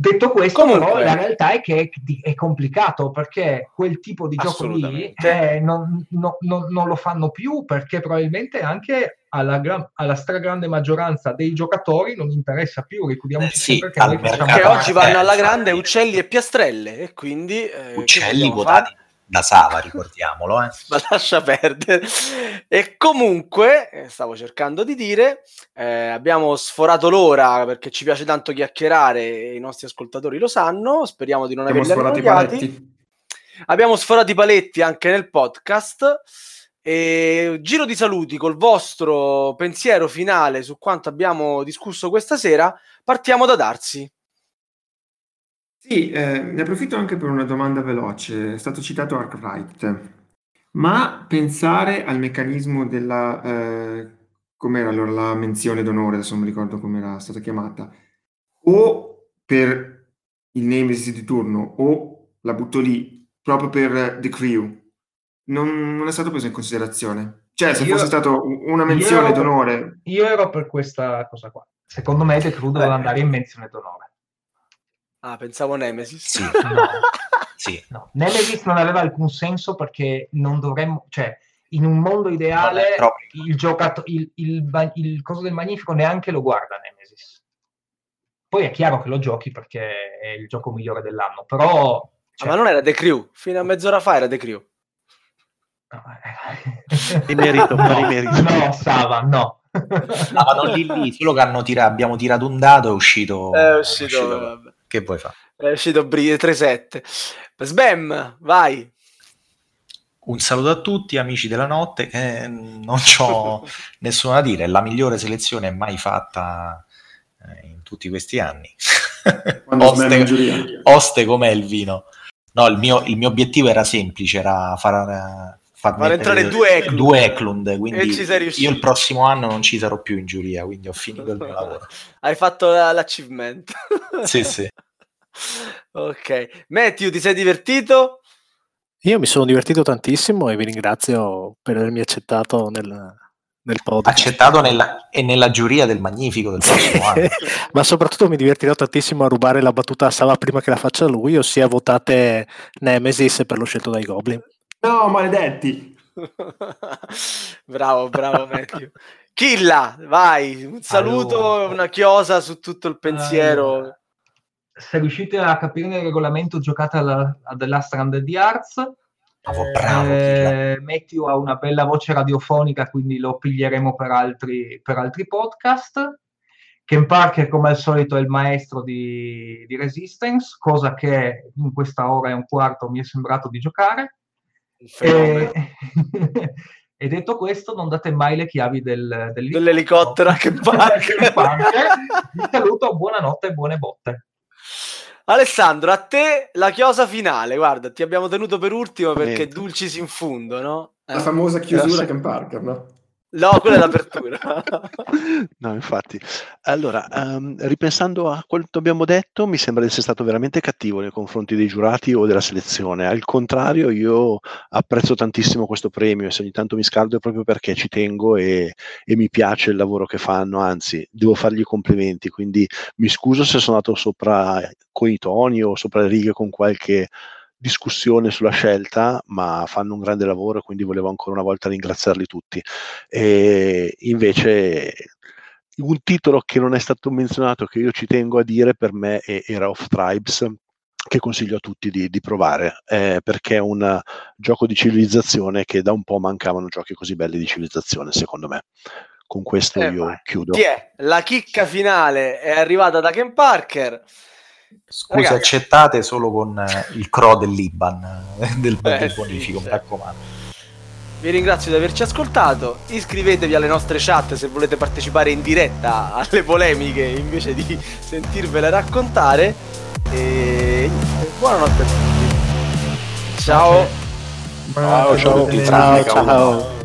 Detto questo, Comunque, però, la realtà è che è, complicato perché quel tipo di gioco lì eh, non, no, no, non, lo fanno più perché probabilmente anche alla, gra- alla stragrande maggioranza dei giocatori non interessa più. Ricordiamoci eh, sì, che, che oggi vanno alla grande uccelli e piastrelle e quindi eh, uccelli votati da Sava, ricordiamolo. Eh. (laughs) Ma lascia perdere. E comunque, eh, stavo cercando di dire, eh, abbiamo sforato l'ora perché ci piace tanto chiacchierare e i nostri ascoltatori lo sanno, speriamo di non abbiamo averli annoiati. Abbiamo sforato i paletti anche nel podcast E giro di saluti col vostro pensiero finale su quanto abbiamo discusso questa sera. Partiamo da Darsi. Sì, eh, ne approfitto anche per una domanda veloce. È stato citato Arkwright, ma pensare al meccanismo della, eh, com'era allora la menzione d'onore, adesso non mi ricordo come era stata chiamata, o per il Nemesis di turno, o la butto lì, proprio per The Crew, non, non è stato preso in considerazione. Cioè, se Io- fosse stato una menzione io ero- d'onore, Io ero per questa cosa qua. Secondo me The Crew doveva Eh. andare in menzione d'onore. Ah, pensavo Nemesis. Sì, (laughs) No. sì. No, Nemesis non aveva alcun senso perché non dovremmo, cioè, in un mondo ideale, è il giocato, il, il, il coso del magnifico neanche lo guarda Nemesis. Poi è chiaro che lo giochi perché è il gioco migliore dell'anno, però... Ah, cioè, ma non era The Crew, fino a mezz'ora fa era The Crew. no, eh. Rimerito, no, rimerito. no, Sava, no. No, ma non lì lì, solo che hanno tira- abbiamo tirato un dado, è uscito... È uscito, vabbè. Che vuoi fare? è uscito Bri 3-7. Sbam, vai. Un saluto a tutti, amici della notte. che non ho (laughs) nessuno da dire, è la migliore selezione mai fatta eh, in tutti questi anni. oste, oste com'è il vino? No, il mio, il mio obiettivo era semplice, era far, far Far mettere entrare due Eklund. due Eklund, E quindi ci sei riuscito. io il prossimo anno non ci sarò più in giuria, quindi ho finito il mio (laughs) lavoro. Hai fatto la- l'achievement. (laughs) Sì, sì. ok. Matthew, ti sei divertito? Io mi sono divertito tantissimo e vi ringrazio per avermi accettato nel, nel podcast. Accettato nella, e nella giuria del Magnifico del prossimo anno. (laughs) Ma soprattutto mi divertirò tantissimo a rubare la battuta a Sava prima che la faccia lui, ossia votate Nemesis per lo scelto dai Goblin. No, maledetti! (laughs) bravo, bravo Matthew. Killa, vai, un saluto, Allora. una chiosa su tutto il pensiero. Allora, se riuscite a capire il regolamento, giocate alla- a The Last Stranded di Arts. Bravo, bravo, Killa. Eh, Matthew ha una bella voce radiofonica, quindi lo piglieremo per altri, per altri podcast. Ken Parker, come al solito, è il maestro di, di Resistance, cosa che in questa ora e un quarto mi è sembrato di giocare. E, (laughs) e detto questo, non date mai le chiavi del, Dell'elicottero a Ken Parker. Ken Parker. Vi saluto, buonanotte e buone botte. Alessandro, a te la chiosa finale. Guarda, ti abbiamo tenuto per ultimo perché Niente. dulcis in fundo, no? Eh. La famosa chiusura Grazie. Ken Parker, no? No, quella è l'apertura. (laughs) No, infatti. Allora, ehm, ripensando a quanto abbiamo detto, mi sembra di essere stato veramente cattivo nei confronti dei giurati o della selezione. Al contrario, io apprezzo tantissimo questo premio e se ogni tanto mi scaldo è proprio perché ci tengo e, e mi piace il lavoro che fanno, anzi, devo fargli i complimenti, quindi mi scuso se sono andato sopra con i toni o sopra le righe con qualche discussione sulla scelta, ma fanno un grande lavoro, quindi volevo ancora una volta ringraziarli tutti. E invece un titolo che non è stato menzionato, che io ci tengo a dire, per me è Era of Tribes, che consiglio a tutti di, di provare, eh, perché è un gioco di civilizzazione che da un po' mancavano giochi così belli di civilizzazione, secondo me. Con questo Eh, io chiudo. Chi è? La chicca finale è arrivata da Ken Parker. Scuse Ragazzi. accettate solo con eh, il CRO dell'Iban, del, Eh, del sì, bonifico, mi raccomando. Vi ringrazio di averci ascoltato. Iscrivetevi alle nostre chat se volete partecipare in diretta alle polemiche invece di sentirvele raccontare. E buonanotte a tutti. Ciao. Ciao, ciao. Ciao, Traffica, ciao.